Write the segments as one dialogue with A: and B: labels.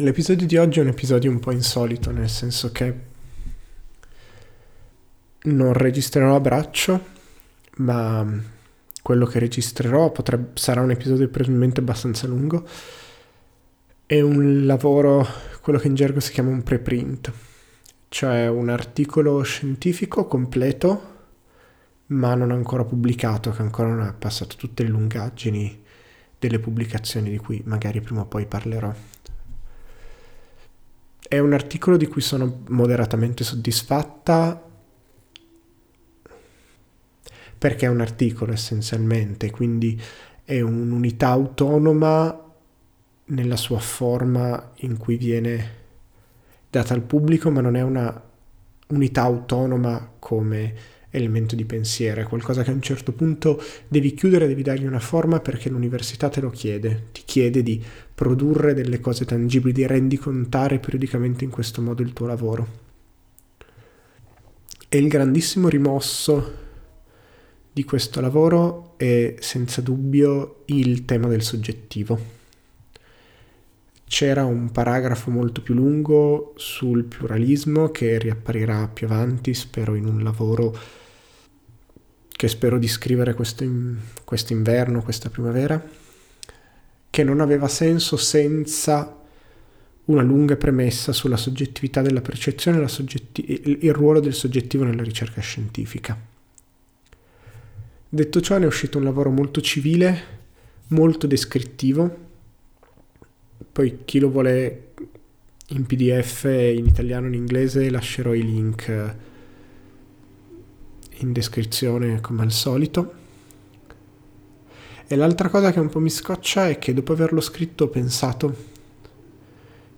A: L'episodio di oggi è un episodio un po' insolito, nel senso che non registrerò a braccio, ma quello che registrerò potrebbe, sarà un episodio probabilmente abbastanza lungo. È un lavoro, quello che in gergo si chiama un preprint, cioè un articolo scientifico completo, ma non ancora pubblicato, che ancora non ha passato tutte le lungaggini delle pubblicazioni di cui magari prima o poi parlerò. È un articolo di cui sono moderatamente soddisfatta. Perché è un articolo essenzialmente, quindi è un'unità autonoma nella sua forma in cui viene data al pubblico, ma non è una unità autonoma come elemento di pensiero, è qualcosa che a un certo punto devi chiudere, devi dargli una forma perché l'università te lo chiede, ti chiede di produrre delle cose tangibili, di rendicontare periodicamente in questo modo il tuo lavoro. E il grandissimo rimosso di questo lavoro è senza dubbio il tema del soggettivo. C'era un paragrafo molto più lungo sul pluralismo che riapparirà più avanti, spero in un lavoro che spero di scrivere quest'inverno, questa primavera, che non aveva senso senza una lunga premessa sulla soggettività della percezione e soggetti- il ruolo del soggettivo nella ricerca scientifica. Detto ciò, ne è uscito un lavoro molto civile, molto descrittivo. Poi chi lo vuole in PDF, in italiano in inglese, lascerò i link in descrizione come al solito. E l'altra cosa che un po' mi scoccia è che dopo averlo scritto ho pensato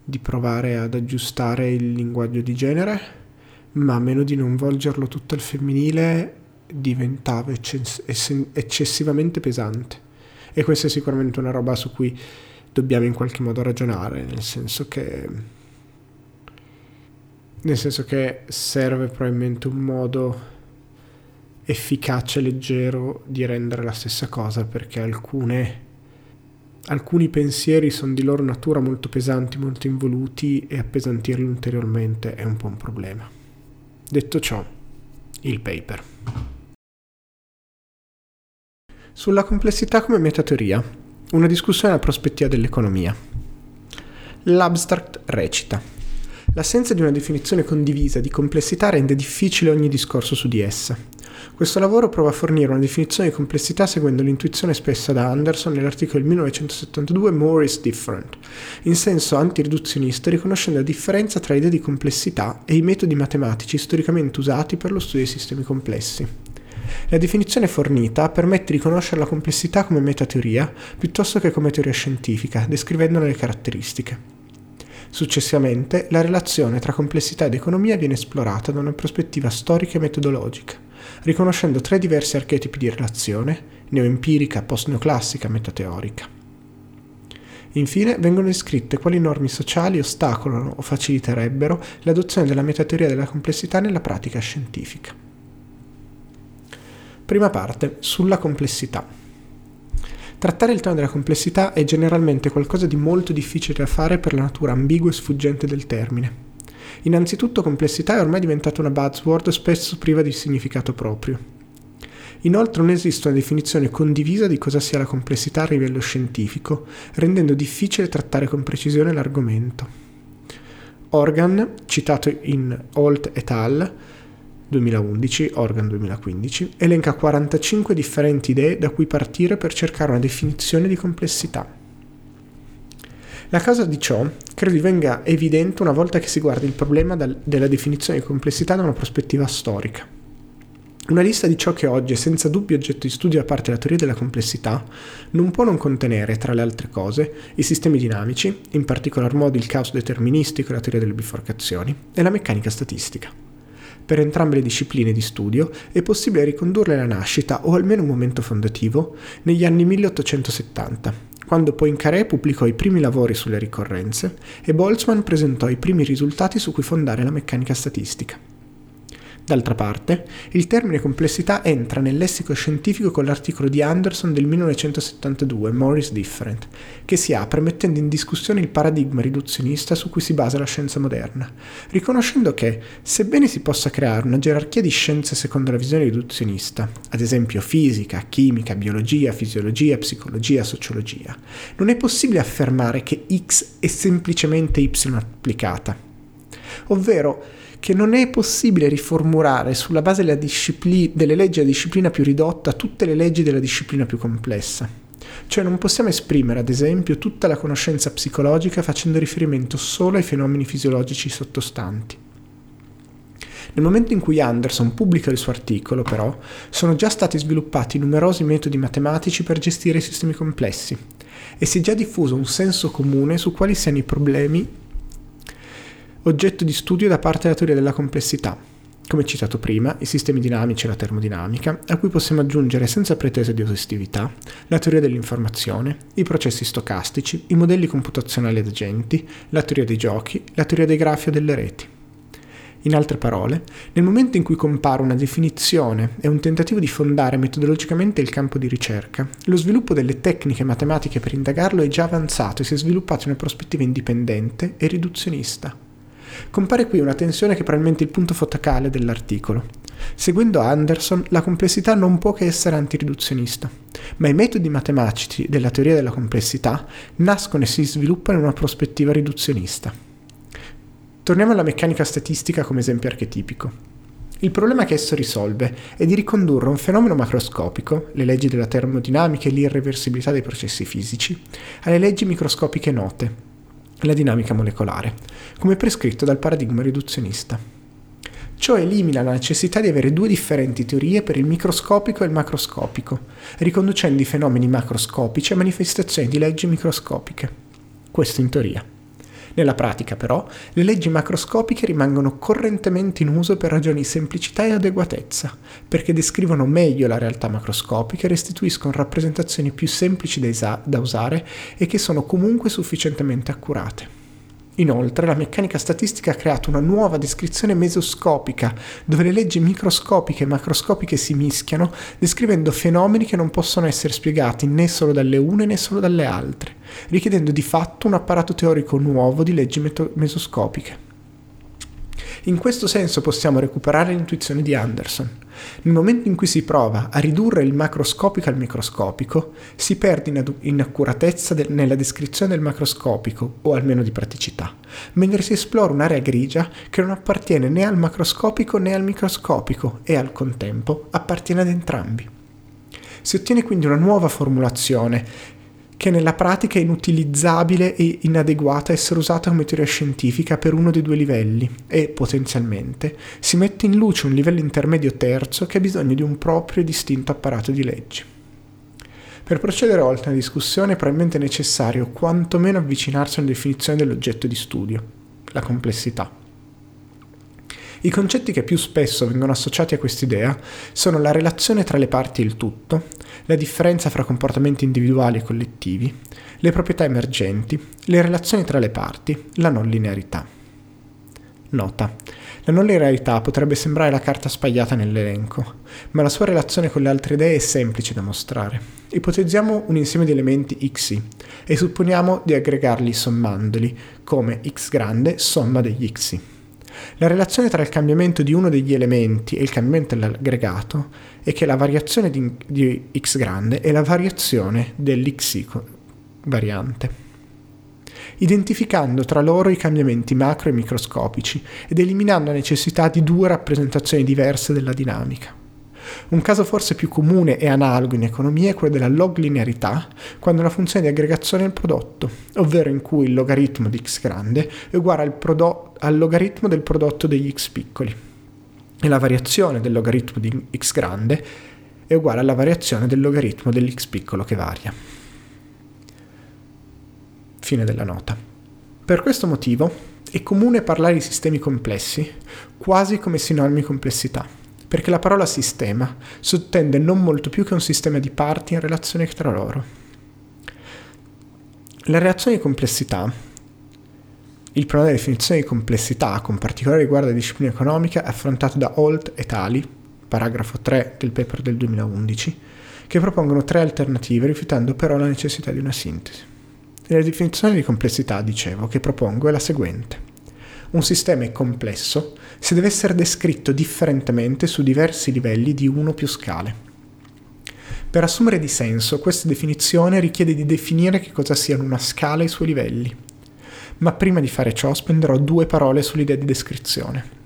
A: di provare ad aggiustare il linguaggio di genere, ma a meno di non volgerlo tutto al femminile diventava eccess- eccessivamente pesante. E questa è sicuramente una roba su cui dobbiamo in qualche modo ragionare, nel senso che nel senso che serve probabilmente un modo efficace, leggero di rendere la stessa cosa perché alcune, alcuni pensieri sono di loro natura molto pesanti, molto involuti e appesantirli ulteriormente è un po' un problema. Detto ciò, il paper. Sulla complessità come metateoria, una discussione alla prospettiva dell'economia. L'abstract recita. L'assenza di una definizione condivisa di complessità rende difficile ogni discorso su di essa. Questo lavoro prova a fornire una definizione di complessità seguendo l'intuizione espressa da Anderson nell'articolo del 1972 More is Different, in senso antiriduzionista riconoscendo la differenza tra l'idea di complessità e i metodi matematici storicamente usati per lo studio dei sistemi complessi. La definizione fornita permette di conoscere la complessità come metateoria piuttosto che come teoria scientifica, descrivendone le caratteristiche. Successivamente, la relazione tra complessità ed economia viene esplorata da una prospettiva storica e metodologica riconoscendo tre diversi archetipi di relazione, neoempirica, post-neoclassica, metateorica. Infine vengono descritte quali norme sociali ostacolano o faciliterebbero l'adozione della metateoria della complessità nella pratica scientifica. Prima parte, sulla complessità. Trattare il tema della complessità è generalmente qualcosa di molto difficile da fare per la natura ambigua e sfuggente del termine. Innanzitutto complessità è ormai diventata una buzzword spesso priva di significato proprio. Inoltre non esiste una definizione condivisa di cosa sia la complessità a livello scientifico, rendendo difficile trattare con precisione l'argomento. Organ, citato in Holt et al. 2011, Organ 2015, elenca 45 differenti idee da cui partire per cercare una definizione di complessità. La causa di ciò credo divenga evidente una volta che si guarda il problema dal, della definizione di complessità da una prospettiva storica. Una lista di ciò che oggi è senza dubbio oggetto di studio da parte della teoria della complessità non può non contenere, tra le altre cose, i sistemi dinamici, in particolar modo il caos deterministico e la teoria delle biforcazioni, e la meccanica statistica. Per entrambe le discipline di studio è possibile ricondurle alla nascita, o almeno un momento fondativo, negli anni 1870, quando Poincaré pubblicò i primi lavori sulle ricorrenze e Boltzmann presentò i primi risultati su cui fondare la meccanica statistica. D'altra parte, il termine complessità entra nel lessico scientifico con l'articolo di Anderson del 1972, More is Different, che si apre mettendo in discussione il paradigma riduzionista su cui si basa la scienza moderna, riconoscendo che, sebbene si possa creare una gerarchia di scienze secondo la visione riduzionista, ad esempio fisica, chimica, biologia, fisiologia, psicologia, sociologia, non è possibile affermare che X è semplicemente Y applicata. Ovvero, che non è possibile riformulare sulla base delle, discipli- delle leggi a disciplina più ridotta tutte le leggi della disciplina più complessa. Cioè non possiamo esprimere, ad esempio, tutta la conoscenza psicologica facendo riferimento solo ai fenomeni fisiologici sottostanti. Nel momento in cui Anderson pubblica il suo articolo, però, sono già stati sviluppati numerosi metodi matematici per gestire i sistemi complessi e si è già diffuso un senso comune su quali siano i problemi oggetto di studio da parte della teoria della complessità, come citato prima, i sistemi dinamici e la termodinamica, a cui possiamo aggiungere senza pretese di esaustività la teoria dell'informazione, i processi stocastici, i modelli computazionali ad agenti, la teoria dei giochi, la teoria dei grafi o delle reti. In altre parole, nel momento in cui compare una definizione e un tentativo di fondare metodologicamente il campo di ricerca, lo sviluppo delle tecniche matematiche per indagarlo è già avanzato e si è sviluppato in una prospettiva indipendente e riduzionista. Compare qui una tensione che è probabilmente il punto focale dell'articolo. Seguendo Anderson, la complessità non può che essere antiriduzionista, ma i metodi matematici della teoria della complessità nascono e si sviluppano in una prospettiva riduzionista. Torniamo alla meccanica statistica come esempio archetipico. Il problema che esso risolve è di ricondurre un fenomeno macroscopico, le leggi della termodinamica e l'irreversibilità dei processi fisici, alle leggi microscopiche note, la dinamica molecolare, come prescritto dal paradigma riduzionista. Ciò elimina la necessità di avere due differenti teorie per il microscopico e il macroscopico, riconducendo i fenomeni macroscopici a manifestazioni di leggi microscopiche. Questo in teoria. Nella pratica, però, le leggi macroscopiche rimangono correntemente in uso per ragioni di semplicità e adeguatezza, perché descrivono meglio la realtà macroscopica e restituiscono rappresentazioni più semplici da usare e che sono comunque sufficientemente accurate. Inoltre, la meccanica statistica ha creato una nuova descrizione mesoscopica, dove le leggi microscopiche e macroscopiche si mischiano, descrivendo fenomeni che non possono essere spiegati né solo dalle une né solo dalle altre, richiedendo di fatto un apparato teorico nuovo di leggi meto- mesoscopiche. In questo senso possiamo recuperare l'intuizione di Anderson. Nel momento in cui si prova a ridurre il macroscopico al microscopico, si perde in, accuratezza de- nella descrizione del macroscopico, o almeno di praticità, mentre si esplora un'area grigia che non appartiene né al macroscopico né al microscopico e al contempo appartiene ad entrambi. Si ottiene quindi una nuova formulazione che nella pratica è inutilizzabile e inadeguata a essere usata come teoria scientifica per uno dei due livelli e, potenzialmente, si mette in luce un livello intermedio terzo che ha bisogno di un proprio e distinto apparato di leggi. Per procedere oltre la discussione è probabilmente necessario quantomeno avvicinarsi a una definizione dell'oggetto di studio, la complessità. I concetti che più spesso vengono associati a quest'idea sono la relazione tra le parti e il tutto, la differenza fra comportamenti individuali e collettivi, le proprietà emergenti, le relazioni tra le parti, la non linearità. Nota. La non linearità potrebbe sembrare la carta spagliata nell'elenco, ma la sua relazione con le altre idee è semplice da mostrare. Ipotizziamo un insieme di elementi xi e supponiamo di aggregarli sommandoli, come x grande somma degli xi. La relazione tra il cambiamento di uno degli elementi e il cambiamento dell'aggregato è che la variazione di, x grande è la variazione dell'xy variante identificando tra loro i cambiamenti macro e microscopici ed eliminando la necessità di due rappresentazioni diverse della dinamica. Un caso forse più comune e analogo in economia è quello della log linearità, quando la funzione di aggregazione è il prodotto, ovvero in cui il logaritmo di x grande è uguale al, prodo- al logaritmo del prodotto degli x piccoli e la variazione del logaritmo di x grande è uguale alla variazione del logaritmo dell'x piccolo che varia. Fine della nota. Per questo motivo è comune parlare di sistemi complessi quasi come sinonimi complessità perché la parola sistema sottende non molto più che un sistema di parti in relazione tra loro. La reazione di complessità Il problema della definizione di complessità, con particolare riguardo alla disciplina economica, è affrontato da Holt et al., paragrafo 3 del paper del 2011, che propongono tre alternative, rifiutando però la necessità di una sintesi. La definizione di complessità, dicevo, che propongo è la seguente. Un sistema è complesso se deve essere descritto differentemente su diversi livelli di uno più scale. Per assumere di senso, questa definizione richiede di definire che cosa siano una scala e i suoi livelli. Ma prima di fare ciò spenderò due parole sull'idea di descrizione.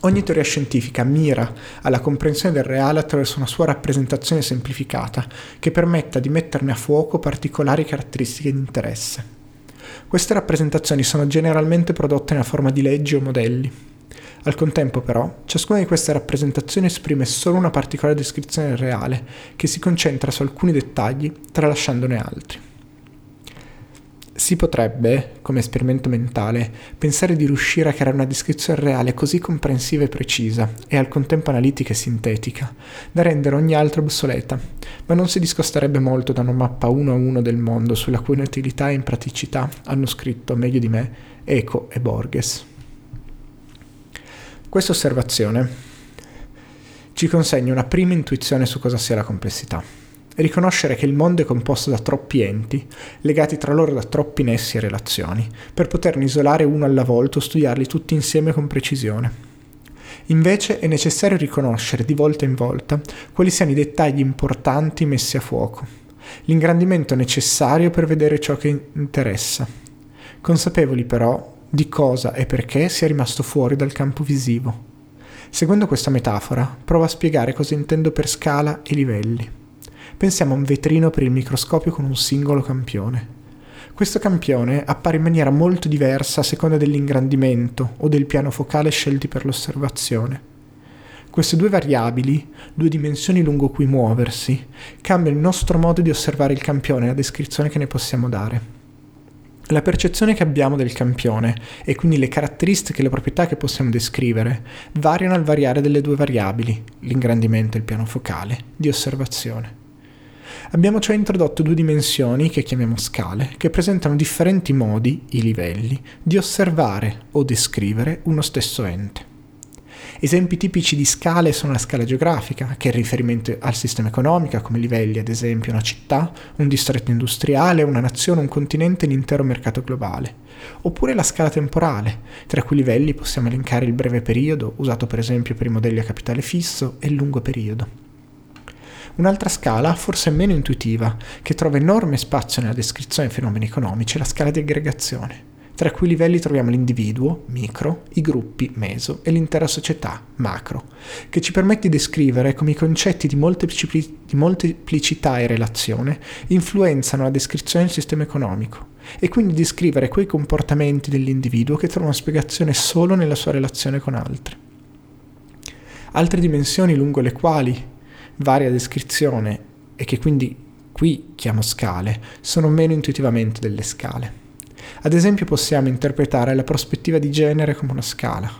A: Ogni teoria scientifica mira alla comprensione del reale attraverso una sua rappresentazione semplificata che permetta di metterne a fuoco particolari caratteristiche di interesse. Queste rappresentazioni sono generalmente prodotte nella forma di leggi o modelli. Al contempo però, ciascuna di queste rappresentazioni esprime solo una particolare descrizione del reale, che si concentra su alcuni dettagli, tralasciandone altri. Si potrebbe, come esperimento mentale, pensare di riuscire a creare una descrizione reale così comprensiva e precisa, e al contempo analitica e sintetica, da rendere ogni altra obsoleta, ma non si discosterebbe molto da una mappa uno a uno del mondo sulla cui inutilità e impraticità hanno scritto, meglio di me, Eco e Borges. Questa osservazione ci consegna una prima intuizione su cosa sia la complessità riconoscere che il mondo è composto da troppi enti, legati tra loro da troppi nessi e relazioni, per poterne isolare uno alla volta o studiarli tutti insieme con precisione. Invece è necessario riconoscere di volta in volta quali siano i dettagli importanti messi a fuoco, l'ingrandimento necessario per vedere ciò che interessa, consapevoli però di cosa e perché sia rimasto fuori dal campo visivo. Seguendo questa metafora, provo a spiegare cosa intendo per scala e livelli. Pensiamo a un vetrino per il microscopio con un singolo campione. Questo campione appare in maniera molto diversa a seconda dell'ingrandimento o del piano focale scelti per l'osservazione. Queste due variabili, due dimensioni lungo cui muoversi, cambiano il nostro modo di osservare il campione e la descrizione che ne possiamo dare. La percezione che abbiamo del campione e quindi le caratteristiche e le proprietà che possiamo descrivere variano al variare delle due variabili, l'ingrandimento e il piano focale, di osservazione. Abbiamo cioè introdotto due dimensioni, che chiamiamo scale, che presentano differenti modi, i livelli, di osservare o descrivere uno stesso ente. Esempi tipici di scale sono la scala geografica, che è riferimento al sistema economico come livelli, ad esempio una città, un distretto industriale, una nazione, un continente l'intero mercato globale. Oppure la scala temporale, tra cui livelli possiamo elencare il breve periodo, usato per esempio per i modelli a capitale fisso, e il lungo periodo. Un'altra scala, forse meno intuitiva, che trova enorme spazio nella descrizione dei fenomeni economici, è la scala di aggregazione, tra cui livelli troviamo l'individuo, micro, i gruppi, meso, e l'intera società, macro, che ci permette di descrivere come i concetti di, moltepli- di molteplicità e relazione influenzano la descrizione del sistema economico, e quindi descrivere quei comportamenti dell'individuo che trovano spiegazione solo nella sua relazione con altri. Altre dimensioni lungo le quali varia descrizione e che quindi qui chiamo scale, sono meno intuitivamente delle scale. Ad esempio possiamo interpretare la prospettiva di genere come una scala.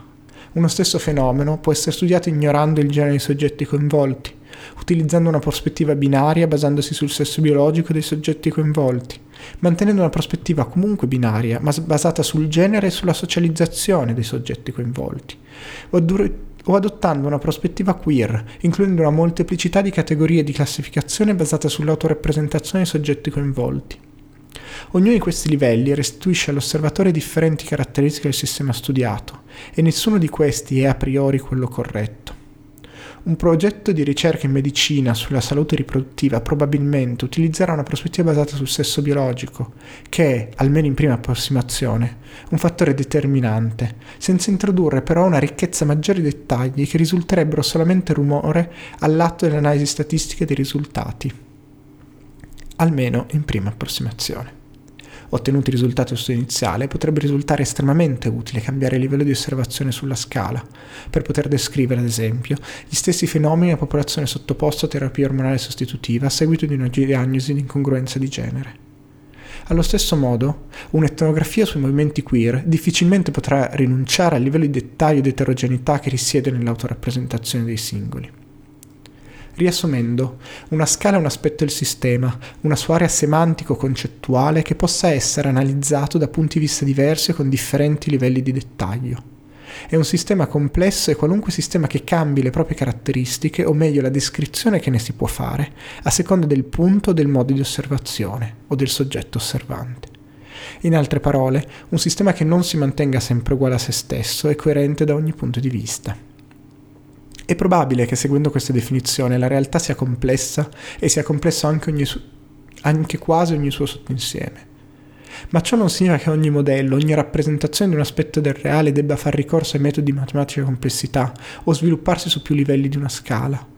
A: Uno stesso fenomeno può essere studiato ignorando il genere dei soggetti coinvolti, utilizzando una prospettiva binaria basandosi sul sesso biologico dei soggetti coinvolti, mantenendo una prospettiva comunque binaria, ma basata sul genere e sulla socializzazione dei soggetti coinvolti, o o adottando una prospettiva queer, includendo una molteplicità di categorie di classificazione basata sull'autorappresentazione dei soggetti coinvolti. Ognuno di questi livelli restituisce all'osservatore differenti caratteristiche del sistema studiato e nessuno di questi è a priori quello corretto. Un progetto di ricerca in medicina sulla salute riproduttiva probabilmente utilizzerà una prospettiva basata sul sesso biologico, che è, almeno in prima approssimazione, un fattore determinante, senza introdurre però una ricchezza maggiore di dettagli che risulterebbero solamente rumore all'atto delle analisi statistiche dei risultati, almeno in prima approssimazione ottenuti risultati dello studio iniziale, potrebbe risultare estremamente utile cambiare il livello di osservazione sulla scala, per poter descrivere, ad esempio, gli stessi fenomeni nella popolazione sottoposta a terapia ormonale sostitutiva a seguito di una diagnosi di incongruenza di genere. Allo stesso modo, un'etnografia sui movimenti queer difficilmente potrà rinunciare al livello di dettaglio ed eterogeneità che risiede nell'autorappresentazione dei singoli. Riassumendo, una scala è un aspetto del sistema, una sua area semantico-concettuale che possa essere analizzato da punti di vista diversi e con differenti livelli di dettaglio. È un sistema complesso e qualunque sistema che cambi le proprie caratteristiche, o meglio la descrizione che ne si può fare, a seconda del punto o del modo di osservazione o del soggetto osservante. In altre parole, un sistema che non si mantenga sempre uguale a se stesso e coerente da ogni punto di vista. È probabile che seguendo questa definizione la realtà sia complessa e sia complesso anche, ogni su- anche quasi ogni suo sottoinsieme. Ma ciò non significa che ogni modello, ogni rappresentazione di un aspetto del reale debba far ricorso ai metodi di matematica complessità o svilupparsi su più livelli di una scala.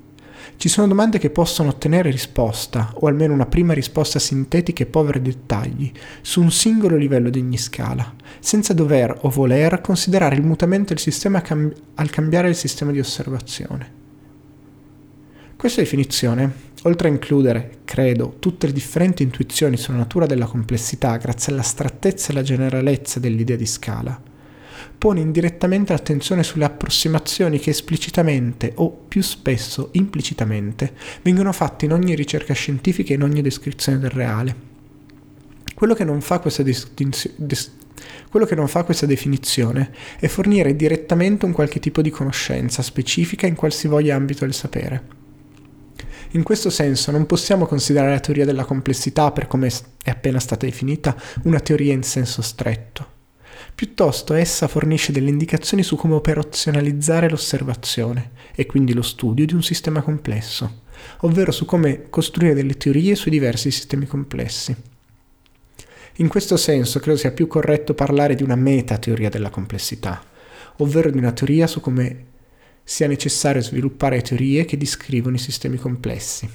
A: Ci sono domande che possono ottenere risposta, o almeno una prima risposta sintetica e povera di dettagli, su un singolo livello di ogni scala, senza dover o voler considerare il mutamento del sistema cam- al cambiare il sistema di osservazione. Questa definizione, oltre a includere, credo, tutte le differenti intuizioni sulla natura della complessità grazie all'astrattezza e alla generalezza dell'idea di scala, pone indirettamente l'attenzione sulle approssimazioni che esplicitamente o più spesso implicitamente vengono fatte in ogni ricerca scientifica e in ogni descrizione del reale. Quello che non fa questa distinzione quello che non fa questa definizione è fornire direttamente un qualche tipo di conoscenza specifica in qualsivoglia ambito del sapere. In questo senso non possiamo considerare la teoria della complessità, per come è appena stata definita, una teoria in senso stretto. Piuttosto essa fornisce delle indicazioni su come operazionalizzare l'osservazione e quindi lo studio di un sistema complesso, ovvero su come costruire delle teorie sui diversi sistemi complessi. In questo senso credo sia più corretto parlare di una metateoria della complessità, ovvero di una teoria su come sia necessario sviluppare teorie che descrivono i sistemi complessi.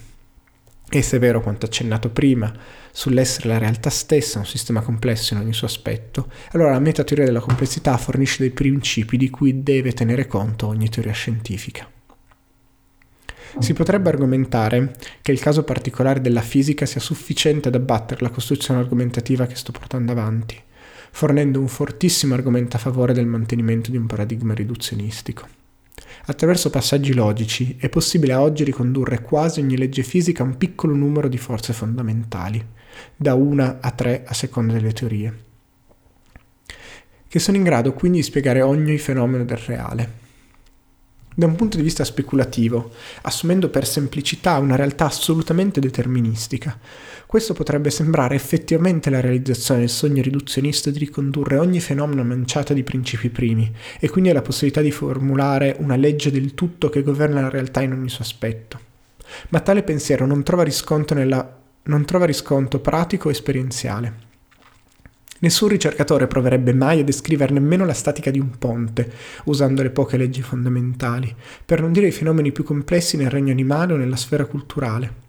A: E se è vero quanto accennato prima sull'essere la realtà stessa un sistema complesso in ogni suo aspetto, allora la metateoria della complessità fornisce dei principi di cui deve tenere conto ogni teoria scientifica. Si potrebbe argomentare che il caso particolare della fisica sia sufficiente ad abbattere la costruzione argomentativa che sto portando avanti, fornendo un fortissimo argomento a favore del mantenimento di un paradigma riduzionistico. Attraverso passaggi logici è possibile a oggi ricondurre quasi ogni legge fisica a un piccolo numero di forze fondamentali, da una a tre a seconda delle teorie, che sono in grado quindi di spiegare ogni fenomeno del reale. Da un punto di vista speculativo, assumendo per semplicità una realtà assolutamente deterministica, questo potrebbe sembrare effettivamente la realizzazione del sogno riduzionista di ricondurre ogni fenomeno a manciata di principi primi, e quindi la possibilità di formulare una legge del tutto che governa la realtà in ogni suo aspetto. Ma tale pensiero non trova riscontro, nella, non trova riscontro pratico o esperienziale. Nessun ricercatore proverebbe mai a descrivere nemmeno la statica di un ponte, usando le poche leggi fondamentali, per non dire i fenomeni più complessi nel regno animale o nella sfera culturale.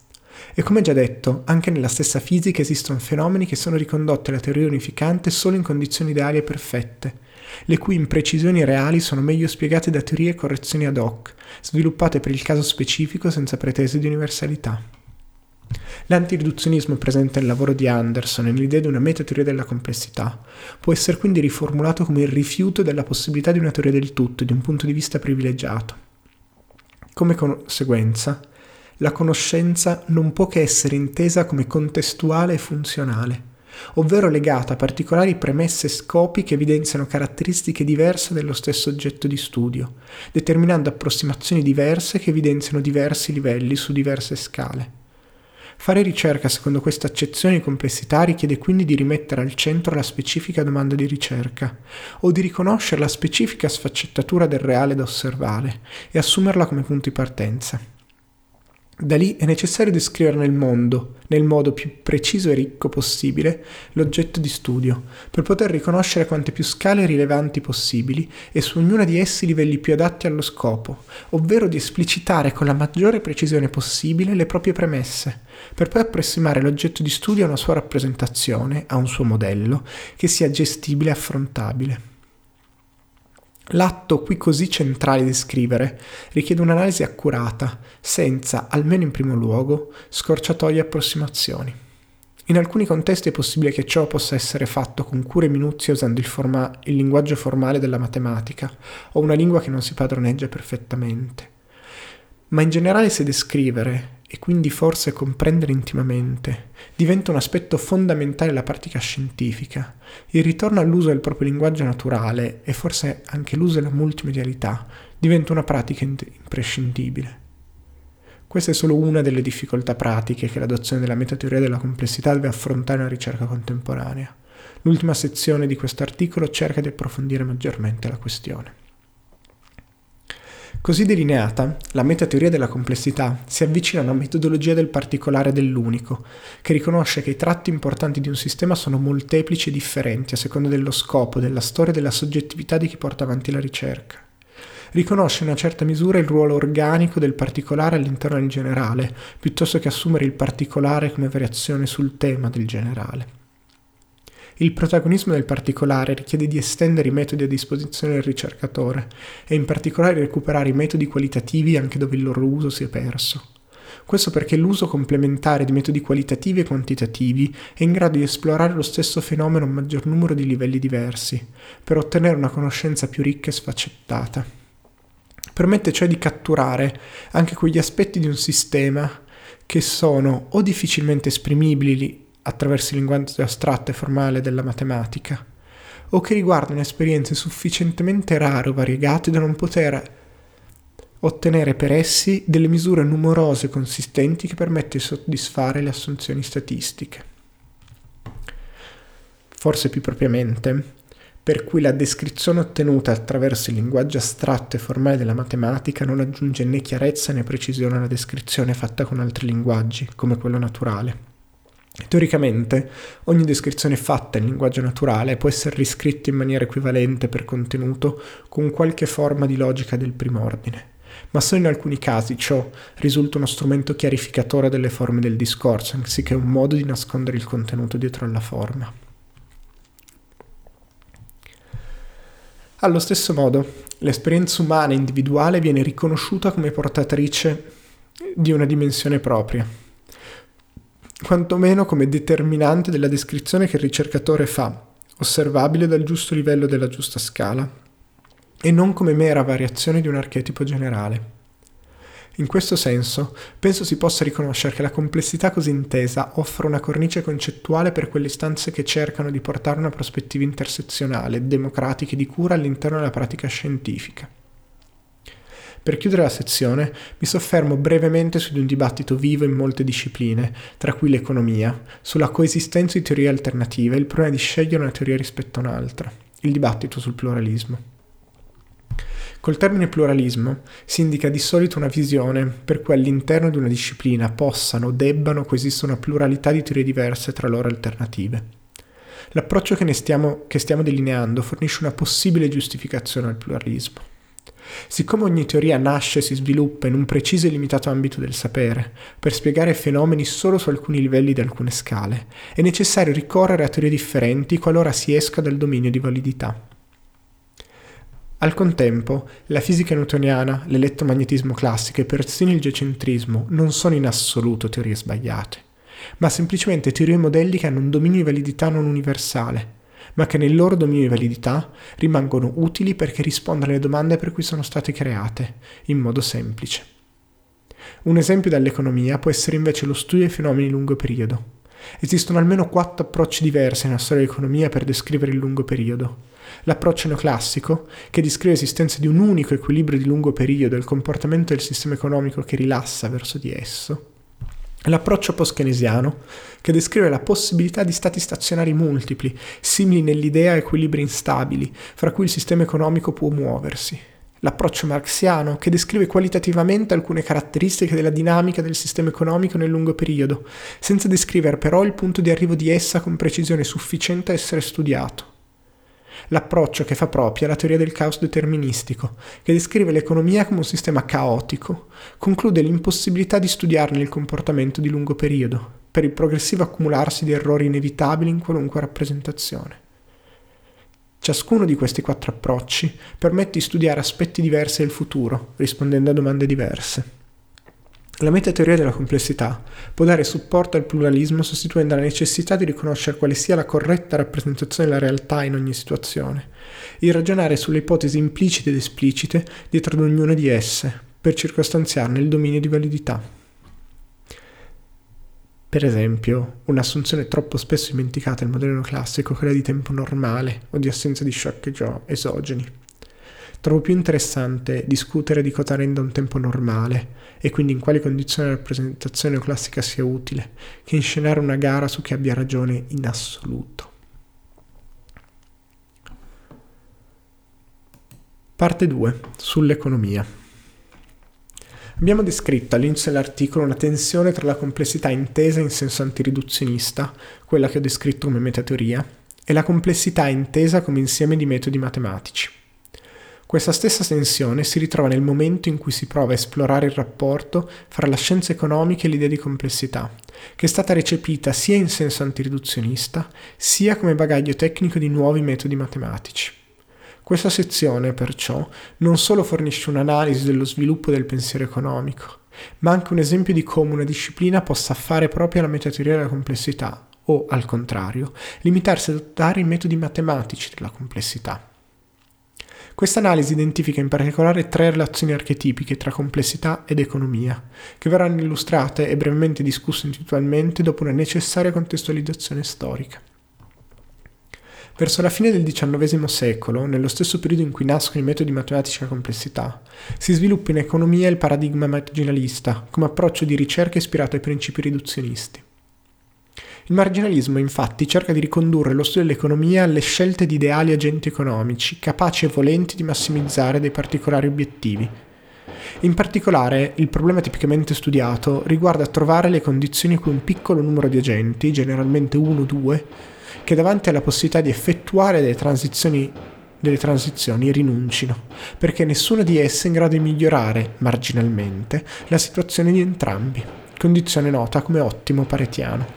A: E come già detto, anche nella stessa fisica esistono fenomeni che sono ricondotti alla teoria unificante solo in condizioni ideali e perfette, le cui imprecisioni reali sono meglio spiegate da teorie e correzioni ad hoc, sviluppate per il caso specifico senza pretese di universalità. L'antiriduzionismo presente nel lavoro di Anderson e nell'idea di una metateoria della complessità può essere quindi riformulato come il rifiuto della possibilità di una teoria del tutto di un punto di vista privilegiato. Come conseguenza, la conoscenza non può che essere intesa come contestuale e funzionale, ovvero legata a particolari premesse e scopi che evidenziano caratteristiche diverse dello stesso oggetto di studio, determinando approssimazioni diverse che evidenziano diversi livelli su diverse scale. Fare ricerca secondo questa accezione di complessità richiede quindi di rimettere al centro la specifica domanda di ricerca, o di riconoscere la specifica sfaccettatura del reale da osservare e assumerla come punto di partenza. Da lì è necessario descrivere nel mondo, nel modo più preciso e ricco possibile, l'oggetto di studio, per poter riconoscere quante più scale rilevanti possibili e su ognuna di essi livelli più adatti allo scopo, ovvero di esplicitare con la maggiore precisione possibile le proprie premesse, per poi approssimare l'oggetto di studio a una sua rappresentazione, a un suo modello, che sia gestibile e affrontabile. L'atto qui così centrale di scrivere richiede un'analisi accurata, senza, almeno in primo luogo, scorciatoie e approssimazioni. In alcuni contesti è possibile che ciò possa essere fatto con cura e minuzia usando il, forma- il linguaggio formale della matematica o una lingua che non si padroneggia perfettamente. Ma in generale se descrivere e quindi forse comprendere intimamente diventa un aspetto fondamentale della pratica scientifica, il ritorno all'uso del proprio linguaggio naturale e forse anche l'uso della multimedialità diventa una pratica imprescindibile. Questa è solo una delle difficoltà pratiche che l'adozione della metateoria della complessità deve affrontare nella ricerca contemporanea. L'ultima sezione di questo articolo cerca di approfondire maggiormente la questione. Così delineata, la metateoria della complessità si avvicina a una metodologia del particolare dell'unico, che riconosce che i tratti importanti di un sistema sono molteplici e differenti a seconda dello scopo, della storia e della soggettività di chi porta avanti la ricerca. Riconosce in una certa misura il ruolo organico del particolare all'interno del generale, piuttosto che assumere il particolare come variazione sul tema del generale. Il protagonismo del particolare richiede di estendere i metodi a disposizione del ricercatore e in particolare recuperare i metodi qualitativi anche dove il loro uso si è perso. Questo perché l'uso complementare di metodi qualitativi e quantitativi è in grado di esplorare lo stesso fenomeno a un maggior numero di livelli diversi, per ottenere una conoscenza più ricca e sfaccettata. Permette cioè di catturare anche quegli aspetti di un sistema che sono o difficilmente esprimibili attraverso il linguaggio astratto e formale della matematica, o che riguardano esperienze sufficientemente rare o variegate da non poter ottenere per essi delle misure numerose e consistenti che permettono di soddisfare le assunzioni statistiche. Forse più propriamente, per cui la descrizione ottenuta attraverso il linguaggio astratto e formale della matematica non aggiunge né chiarezza né precisione alla descrizione fatta con altri linguaggi, come quello naturale. Teoricamente, ogni descrizione fatta in linguaggio naturale può essere riscritta in maniera equivalente per contenuto con qualche forma di logica del primo ordine, ma solo in alcuni casi ciò risulta uno strumento chiarificatore delle forme del discorso, anziché un modo di nascondere il contenuto dietro alla forma. Allo stesso modo, l'esperienza umana individuale viene riconosciuta come portatrice di una dimensione propria quantomeno come determinante della descrizione che il ricercatore fa, osservabile dal giusto livello della giusta scala, e non come mera variazione di un archetipo generale. In questo senso, penso si possa riconoscere che la complessità così intesa offre una cornice concettuale per quelle istanze che cercano di portare una prospettiva intersezionale, democratica e di cura all'interno della pratica scientifica. Per chiudere la sezione, mi soffermo brevemente su di un dibattito vivo in molte discipline, tra cui l'economia, sulla coesistenza di teorie alternative e il problema di scegliere una teoria rispetto a un'altra, il dibattito sul pluralismo. Col termine pluralismo si indica di solito una visione per cui all'interno di una disciplina possano o debbano coesistere una pluralità di teorie diverse tra loro alternative. L'approccio che, stiamo, che stiamo delineando fornisce una possibile giustificazione al pluralismo. Siccome ogni teoria nasce e si sviluppa in un preciso e limitato ambito del sapere, per spiegare fenomeni solo su alcuni livelli di alcune scale, è necessario ricorrere a teorie differenti qualora si esca dal dominio di validità. Al contempo, la fisica newtoniana, l'elettromagnetismo classico e persino il geocentrismo non sono in assoluto teorie sbagliate, ma semplicemente teorie e modelli che hanno un dominio di validità non universale, ma che nel loro dominio di validità rimangono utili perché rispondono alle domande per cui sono state create, in modo semplice. Un esempio dall'economia può essere invece lo studio dei fenomeni di lungo periodo. Esistono almeno quattro approcci diversi nella storia dell'economia per descrivere il lungo periodo. L'approccio neoclassico, che descrive l'esistenza di un unico equilibrio di lungo periodo e il comportamento del sistema economico che rilassa verso di esso. L'approccio post-keynesiano, che descrive la possibilità di stati stazionari multipli, simili nell'idea a equilibri instabili, fra cui il sistema economico può muoversi. L'approccio marxiano, che descrive qualitativamente alcune caratteristiche della dinamica del sistema economico nel lungo periodo, senza descrivere però il punto di arrivo di essa con precisione sufficiente a essere studiato l'approccio che fa propria la teoria del caos deterministico, che descrive l'economia come un sistema caotico, conclude l'impossibilità di studiarne il comportamento di lungo periodo, per il progressivo accumularsi di errori inevitabili in qualunque rappresentazione. Ciascuno di questi quattro approcci permette di studiare aspetti diversi del futuro, rispondendo a domande diverse. La metateoria della complessità può dare supporto al pluralismo sostituendo la necessità di riconoscere quale sia la corretta rappresentazione della realtà in ogni situazione, e ragionare sulle ipotesi implicite ed esplicite dietro ad ognuna di esse, per circostanziarne il dominio di validità. Per esempio, un'assunzione troppo spesso dimenticata nel modello classico è quella di tempo normale o di assenza di shock esogeni. Trovo più interessante discutere di cosa renda un tempo normale e quindi in quali condizioni la rappresentazione classica sia utile, che inscenare una gara su chi abbia ragione in assoluto. Parte 2. Sull'economia. Abbiamo descritto all'inizio dell'articolo una tensione tra la complessità intesa in senso antiriduzionista, quella che ho descritto come metateoria, e la complessità intesa come insieme di metodi matematici. Questa stessa tensione si ritrova nel momento in cui si prova a esplorare il rapporto fra la scienza economica e l'idea di complessità, che è stata recepita sia in senso antiriduzionista, sia come bagaglio tecnico di nuovi metodi matematici. Questa sezione, perciò, non solo fornisce un'analisi dello sviluppo del pensiero economico, ma anche un esempio di come una disciplina possa fare proprio la metateoria della complessità, o, al contrario, limitarsi ad adottare i metodi matematici della complessità. Questa analisi identifica in particolare tre relazioni archetipiche tra complessità ed economia, che verranno illustrate e brevemente discusse individualmente dopo una necessaria contestualizzazione storica. Verso la fine del XIX secolo, nello stesso periodo in cui nascono i metodi matematici a complessità, si sviluppa in economia il paradigma marginalista come approccio di ricerca ispirato ai principi riduzionisti. Il marginalismo infatti cerca di ricondurre lo studio dell'economia alle scelte di ideali agenti economici, capaci e volenti di massimizzare dei particolari obiettivi. In particolare, il problema tipicamente studiato riguarda trovare le condizioni in cui un piccolo numero di agenti, generalmente uno o due, che davanti alla possibilità di effettuare delle transizioni, delle transizioni rinuncino, perché nessuno di esse è in grado di migliorare marginalmente la situazione di entrambi, condizione nota come ottimo paretiano.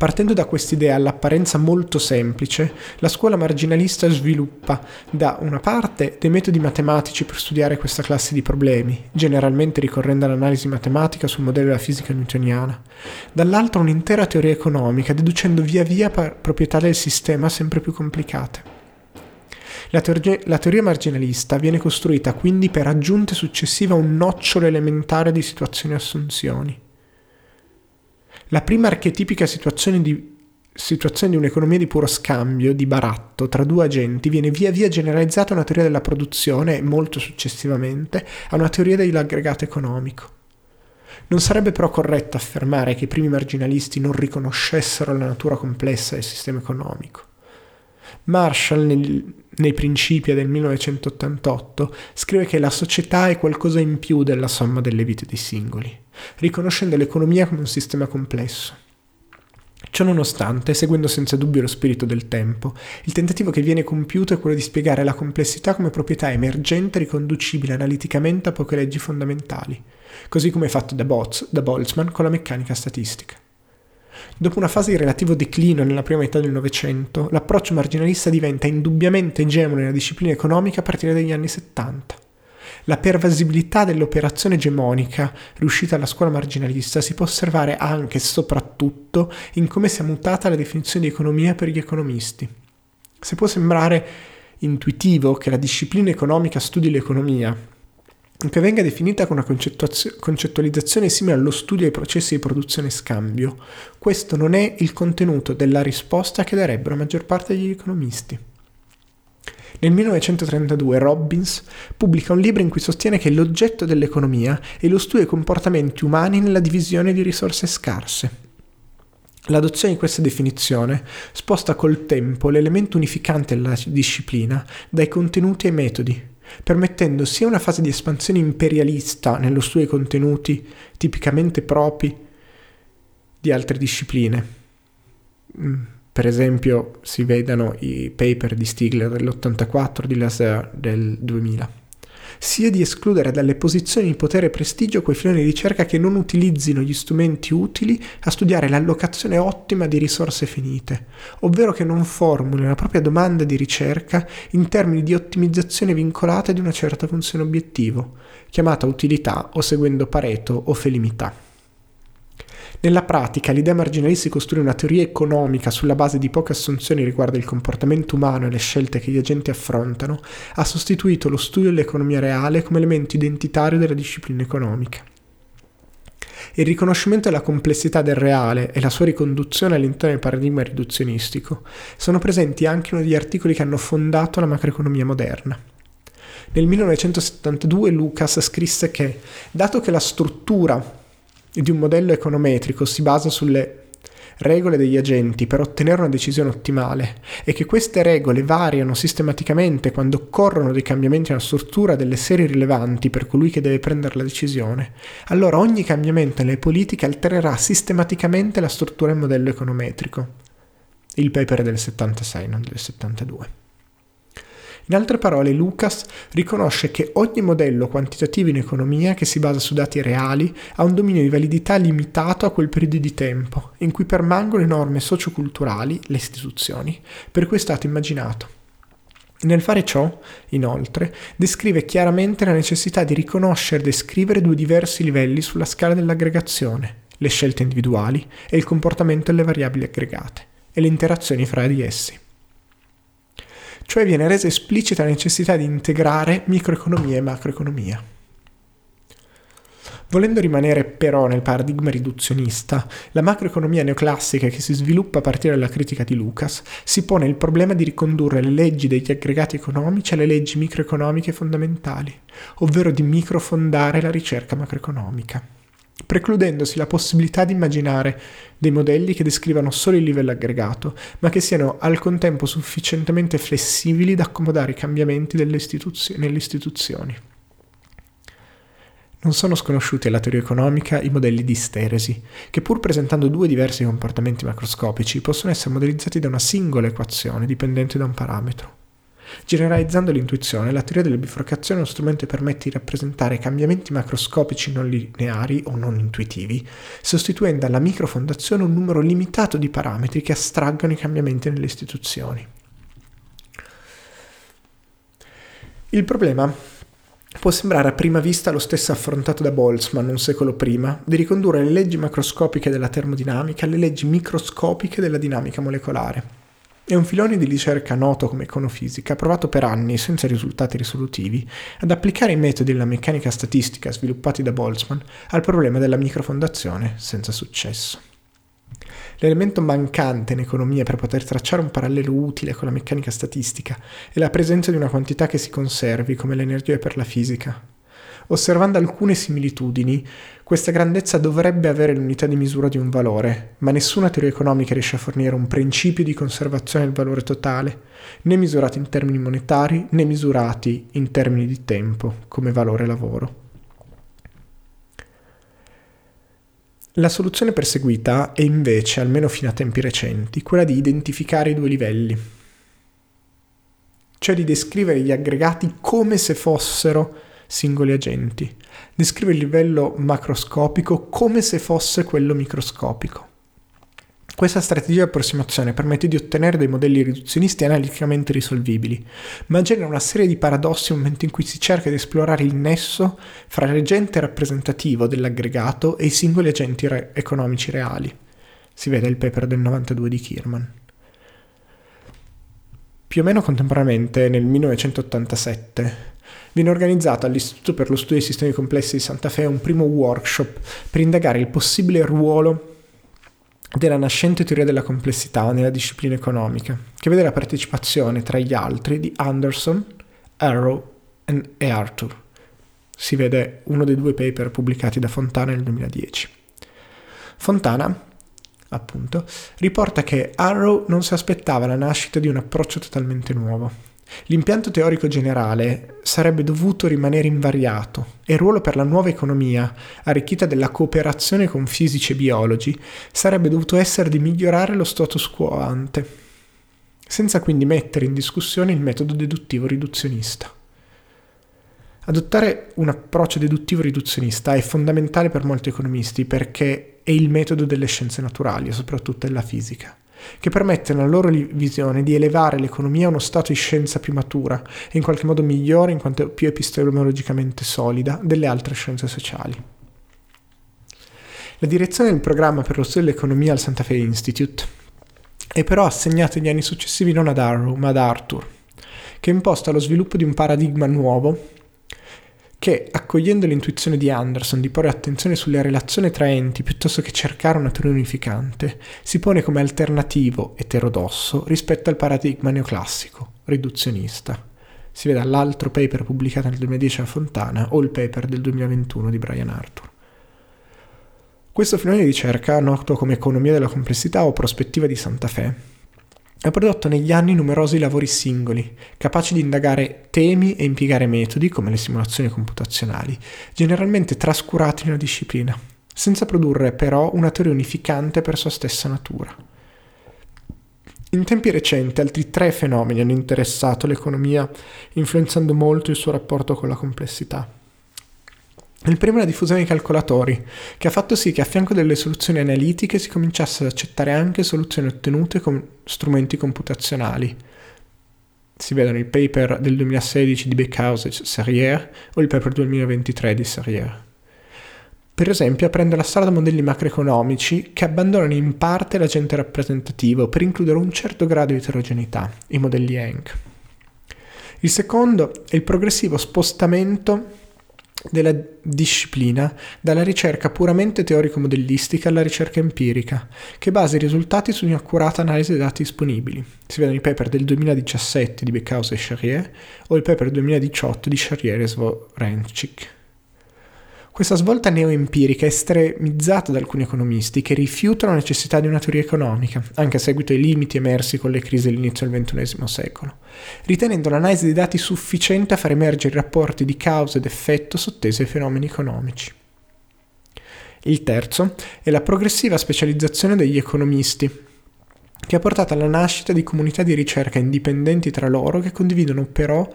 A: Partendo da quest'idea all'apparenza molto semplice, la scuola marginalista sviluppa da una parte dei metodi matematici per studiare questa classe di problemi, generalmente ricorrendo all'analisi matematica sul modello della fisica newtoniana, dall'altra un'intera teoria economica, deducendo via via proprietà del sistema sempre più complicate. La, teoria, la teoria marginalista viene costruita quindi per aggiunte successive a un nocciolo elementare di situazioni e assunzioni. La prima archetipica situazione di, situazione di un'economia di puro scambio, di baratto tra due agenti, viene via via generalizzata a una teoria della produzione e molto successivamente a una teoria dell'aggregato economico. Non sarebbe però corretto affermare che i primi marginalisti non riconoscessero la natura complessa del sistema economico. Marshall, nel, nei principi del 1988, scrive che la società è qualcosa in più della somma delle vite dei singoli, riconoscendo l'economia come un sistema complesso. Ciò nonostante, seguendo senza dubbio lo spirito del tempo, il tentativo che viene compiuto è quello di spiegare la complessità come proprietà emergente riconducibile analiticamente a poche leggi fondamentali, così come fatto da, Bots, da Boltzmann con la meccanica statistica. Dopo una fase di relativo declino nella prima metà del Novecento, l'approccio marginalista diventa indubbiamente egemone nella disciplina economica a partire dagli anni 70. La pervasibilità dell'operazione egemonica riuscita alla scuola marginalista si può osservare anche e soprattutto in come sia mutata la definizione di economia per gli economisti. Se può sembrare intuitivo che la disciplina economica studi l'economia, che venga definita con una concettualizzazione simile allo studio dei processi di produzione e scambio, questo non è il contenuto della risposta che darebbero la maggior parte degli economisti. Nel 1932 Robbins pubblica un libro in cui sostiene che l'oggetto dell'economia è lo studio dei comportamenti umani nella divisione di risorse scarse. L'adozione di questa definizione sposta col tempo l'elemento unificante della disciplina dai contenuti ai metodi, permettendo sia una fase di espansione imperialista nello studio dei contenuti tipicamente propri di altre discipline. Mm, per esempio si vedano i paper di Stigler dell'84, di Laser del 2000 sia di escludere dalle posizioni di potere e prestigio quei filoni di ricerca che non utilizzino gli strumenti utili a studiare l'allocazione ottima di risorse finite, ovvero che non formulino la propria domanda di ricerca in termini di ottimizzazione vincolata di una certa funzione obiettivo, chiamata utilità o seguendo Pareto o felimità. Nella pratica, l'idea marginalista di costruire una teoria economica sulla base di poche assunzioni riguardo il comportamento umano e le scelte che gli agenti affrontano ha sostituito lo studio dell'economia reale come elemento identitario della disciplina economica. Il riconoscimento della complessità del reale e la sua riconduzione all'interno del paradigma riduzionistico sono presenti anche in uno degli articoli che hanno fondato la macroeconomia moderna. Nel 1972 Lucas scrisse che, dato che la struttura di un modello econometrico si basa sulle regole degli agenti per ottenere una decisione ottimale e che queste regole variano sistematicamente quando occorrono dei cambiamenti nella struttura delle serie rilevanti per colui che deve prendere la decisione, allora ogni cambiamento nelle politiche altererà sistematicamente la struttura del modello econometrico. Il paper del 76, non del 72. In altre parole, Lucas riconosce che ogni modello quantitativo in economia che si basa su dati reali ha un dominio di validità limitato a quel periodo di tempo in cui permangono le norme socioculturali, le istituzioni, per cui è stato immaginato. Nel fare ciò, inoltre, descrive chiaramente la necessità di riconoscere e descrivere due diversi livelli sulla scala dell'aggregazione, le scelte individuali e il comportamento delle variabili aggregate, e le interazioni fra di essi cioè viene resa esplicita la necessità di integrare microeconomia e macroeconomia. Volendo rimanere però nel paradigma riduzionista, la macroeconomia neoclassica che si sviluppa a partire dalla critica di Lucas si pone il problema di ricondurre le leggi degli aggregati economici alle leggi microeconomiche fondamentali, ovvero di microfondare la ricerca macroeconomica precludendosi la possibilità di immaginare dei modelli che descrivano solo il livello aggregato, ma che siano al contempo sufficientemente flessibili da accomodare i cambiamenti istituzio- nelle istituzioni. Non sono sconosciuti alla teoria economica i modelli di isteresi, che pur presentando due diversi comportamenti macroscopici possono essere modelizzati da una singola equazione dipendente da un parametro. Generalizzando l'intuizione, la teoria delle bifurcazioni è uno strumento che permette di rappresentare cambiamenti macroscopici non lineari o non intuitivi, sostituendo alla microfondazione un numero limitato di parametri che astraggono i cambiamenti nelle istituzioni. Il problema può sembrare a prima vista lo stesso affrontato da Boltzmann un secolo prima, di ricondurre le leggi macroscopiche della termodinamica alle leggi microscopiche della dinamica molecolare. È un filone di ricerca noto come econofisica, provato per anni, senza risultati risolutivi, ad applicare i metodi della meccanica statistica sviluppati da Boltzmann al problema della microfondazione, senza successo. L'elemento mancante in economia per poter tracciare un parallelo utile con la meccanica statistica è la presenza di una quantità che si conservi come l'energia per la fisica, Osservando alcune similitudini, questa grandezza dovrebbe avere l'unità di misura di un valore, ma nessuna teoria economica riesce a fornire un principio di conservazione del valore totale, né misurato in termini monetari né misurati in termini di tempo, come valore lavoro. La soluzione perseguita è invece, almeno fino a tempi recenti, quella di identificare i due livelli, cioè di descrivere gli aggregati come se fossero singoli agenti. Descrive il livello macroscopico come se fosse quello microscopico. Questa strategia di approssimazione permette di ottenere dei modelli riduzionisti analiticamente risolvibili, ma genera una serie di paradossi nel momento in cui si cerca di esplorare il nesso fra l'agente rappresentativo dell'aggregato e i singoli agenti re- economici reali. Si vede il paper del 92 di Kierman. Più o meno contemporaneamente, nel 1987, viene organizzato all'Istituto per lo Studio dei Sistemi Complessi di Santa Fe un primo workshop per indagare il possibile ruolo della nascente teoria della complessità nella disciplina economica, che vede la partecipazione tra gli altri di Anderson, Arrow e Arthur. Si vede uno dei due paper pubblicati da Fontana nel 2010. Fontana, appunto, riporta che Arrow non si aspettava la nascita di un approccio totalmente nuovo, L'impianto teorico generale sarebbe dovuto rimanere invariato e il ruolo per la nuova economia, arricchita della cooperazione con fisici e biologi, sarebbe dovuto essere di migliorare lo status quo ante, senza quindi mettere in discussione il metodo deduttivo riduzionista. Adottare un approccio deduttivo riduzionista è fondamentale per molti economisti perché è il metodo delle scienze naturali e soprattutto della fisica che permette nella loro visione di elevare l'economia a uno stato di scienza più matura e in qualche modo migliore in quanto più epistemologicamente solida delle altre scienze sociali. La direzione del programma per lo studio dell'economia al Santa Fe Institute è però assegnata negli anni successivi non ad Arrow ma ad Arthur, che imposta lo sviluppo di un paradigma nuovo che, accogliendo l'intuizione di Anderson di porre attenzione sulle relazioni tra enti piuttosto che cercare una teoria unificante, si pone come alternativo eterodosso rispetto al paradigma neoclassico, riduzionista. Si vede all'altro paper pubblicato nel 2010 a Fontana o il paper del 2021 di Brian Arthur. Questo filone di ricerca, noto come economia della complessità o prospettiva di Santa Fe, ha prodotto negli anni numerosi lavori singoli, capaci di indagare temi e impiegare metodi, come le simulazioni computazionali, generalmente trascurati nella disciplina, senza produrre però una teoria unificante per sua stessa natura. In tempi recenti altri tre fenomeni hanno interessato l'economia, influenzando molto il suo rapporto con la complessità. Il primo è la diffusione dei calcolatori, che ha fatto sì che a fianco delle soluzioni analitiche si cominciasse ad accettare anche soluzioni ottenute con strumenti computazionali. Si vedono il paper del 2016 di Beckhouse e Serrier o il paper 2023 di Serrier. Per esempio, aprendo la strada a modelli macroeconomici che abbandonano in parte l'agente rappresentativo per includere un certo grado di eterogeneità, i modelli Henk. Il secondo è il progressivo spostamento della disciplina dalla ricerca puramente teorico-modellistica alla ricerca empirica, che basa i risultati su un'accurata analisi dei dati disponibili. Si vedono i paper del 2017 di Beckhaus e Charrier o il paper del 2018 di Charrier e Svorencic. Questa svolta neoempirica è estremizzata da alcuni economisti che rifiutano la necessità di una teoria economica, anche a seguito ai limiti emersi con le crisi all'inizio del XXI secolo, ritenendo l'analisi dei dati sufficiente a far emergere i rapporti di causa ed effetto sottesi ai fenomeni economici. Il terzo è la progressiva specializzazione degli economisti, che ha portato alla nascita di comunità di ricerca indipendenti tra loro che condividono però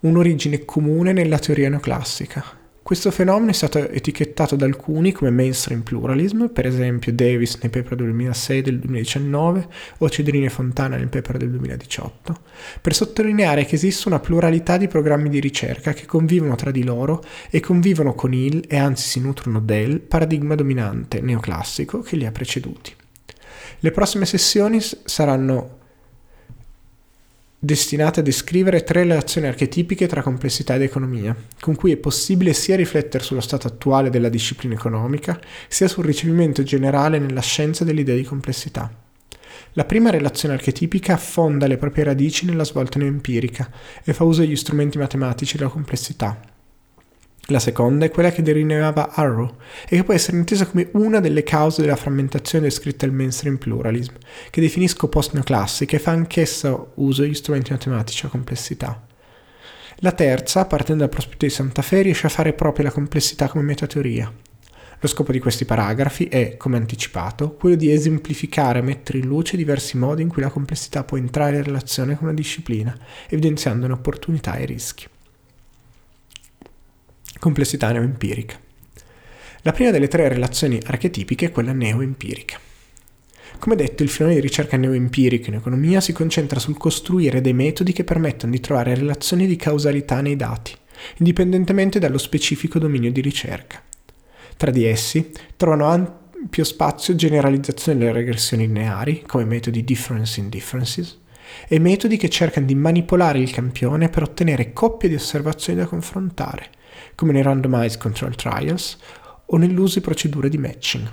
A: un'origine comune nella teoria neoclassica, questo fenomeno è stato etichettato da alcuni come mainstream pluralism, per esempio Davis nei paper del 2006 e del 2019 o Cedrini e Fontana nel paper del 2018, per sottolineare che esiste una pluralità di programmi di ricerca che convivono tra di loro e convivono con il, e anzi si nutrono del, paradigma dominante neoclassico che li ha preceduti. Le prossime sessioni saranno destinate a descrivere tre relazioni archetipiche tra complessità ed economia, con cui è possibile sia riflettere sullo stato attuale della disciplina economica, sia sul ricevimento generale nella scienza dell'idea di complessità. La prima relazione archetipica affonda le proprie radici nella svolta neoempirica e fa uso degli strumenti matematici della complessità, la seconda è quella che delineava Arrow e che può essere intesa come una delle cause della frammentazione descritta al mainstream pluralism, che definisco post-neoclassica e fa anch'essa uso degli strumenti matematici a complessità. La terza, partendo dal prospetto di Santa Fe, riesce a fare proprio la complessità come metateoria. Lo scopo di questi paragrafi è, come anticipato, quello di esemplificare e mettere in luce diversi modi in cui la complessità può entrare in relazione con una disciplina, evidenziandone opportunità e rischi complessità neoempirica. La prima delle tre relazioni archetipiche è quella neoempirica. Come detto, il filone di ricerca neoempirica in economia si concentra sul costruire dei metodi che permettono di trovare relazioni di causalità nei dati, indipendentemente dallo specifico dominio di ricerca. Tra di essi trovano ampio spazio generalizzazione delle regressioni lineari, come metodi difference in differences, e metodi che cercano di manipolare il campione per ottenere coppie di osservazioni da confrontare, come nei randomized control trials o nell'uso di procedure di matching.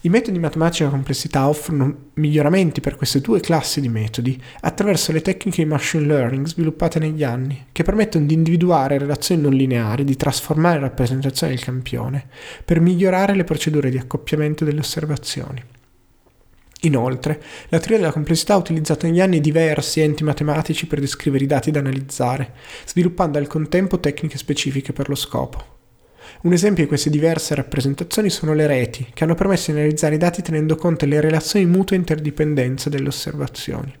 A: I metodi matematici della complessità offrono miglioramenti per queste due classi di metodi attraverso le tecniche di machine learning sviluppate negli anni, che permettono di individuare relazioni non lineari, di trasformare la rappresentazione del campione, per migliorare le procedure di accoppiamento delle osservazioni. Inoltre, la teoria della complessità ha utilizzato negli anni diversi enti matematici per descrivere i dati da analizzare, sviluppando al contempo tecniche specifiche per lo scopo. Un esempio di queste diverse rappresentazioni sono le reti, che hanno permesso di analizzare i dati tenendo conto delle relazioni mutua interdipendenza delle osservazioni.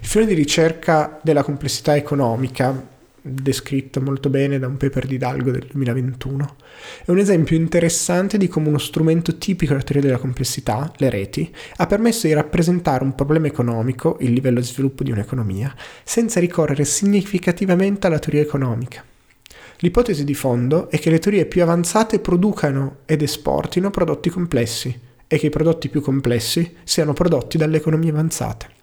A: Il filone di ricerca della complessità economica, descritto molto bene da un paper di Dalgo del 2021. È un esempio interessante di come uno strumento tipico della teoria della complessità, le reti, ha permesso di rappresentare un problema economico, il livello di sviluppo di un'economia, senza ricorrere significativamente alla teoria economica. L'ipotesi di fondo è che le teorie più avanzate producano ed esportino prodotti complessi e che i prodotti più complessi siano prodotti dalle economie avanzate.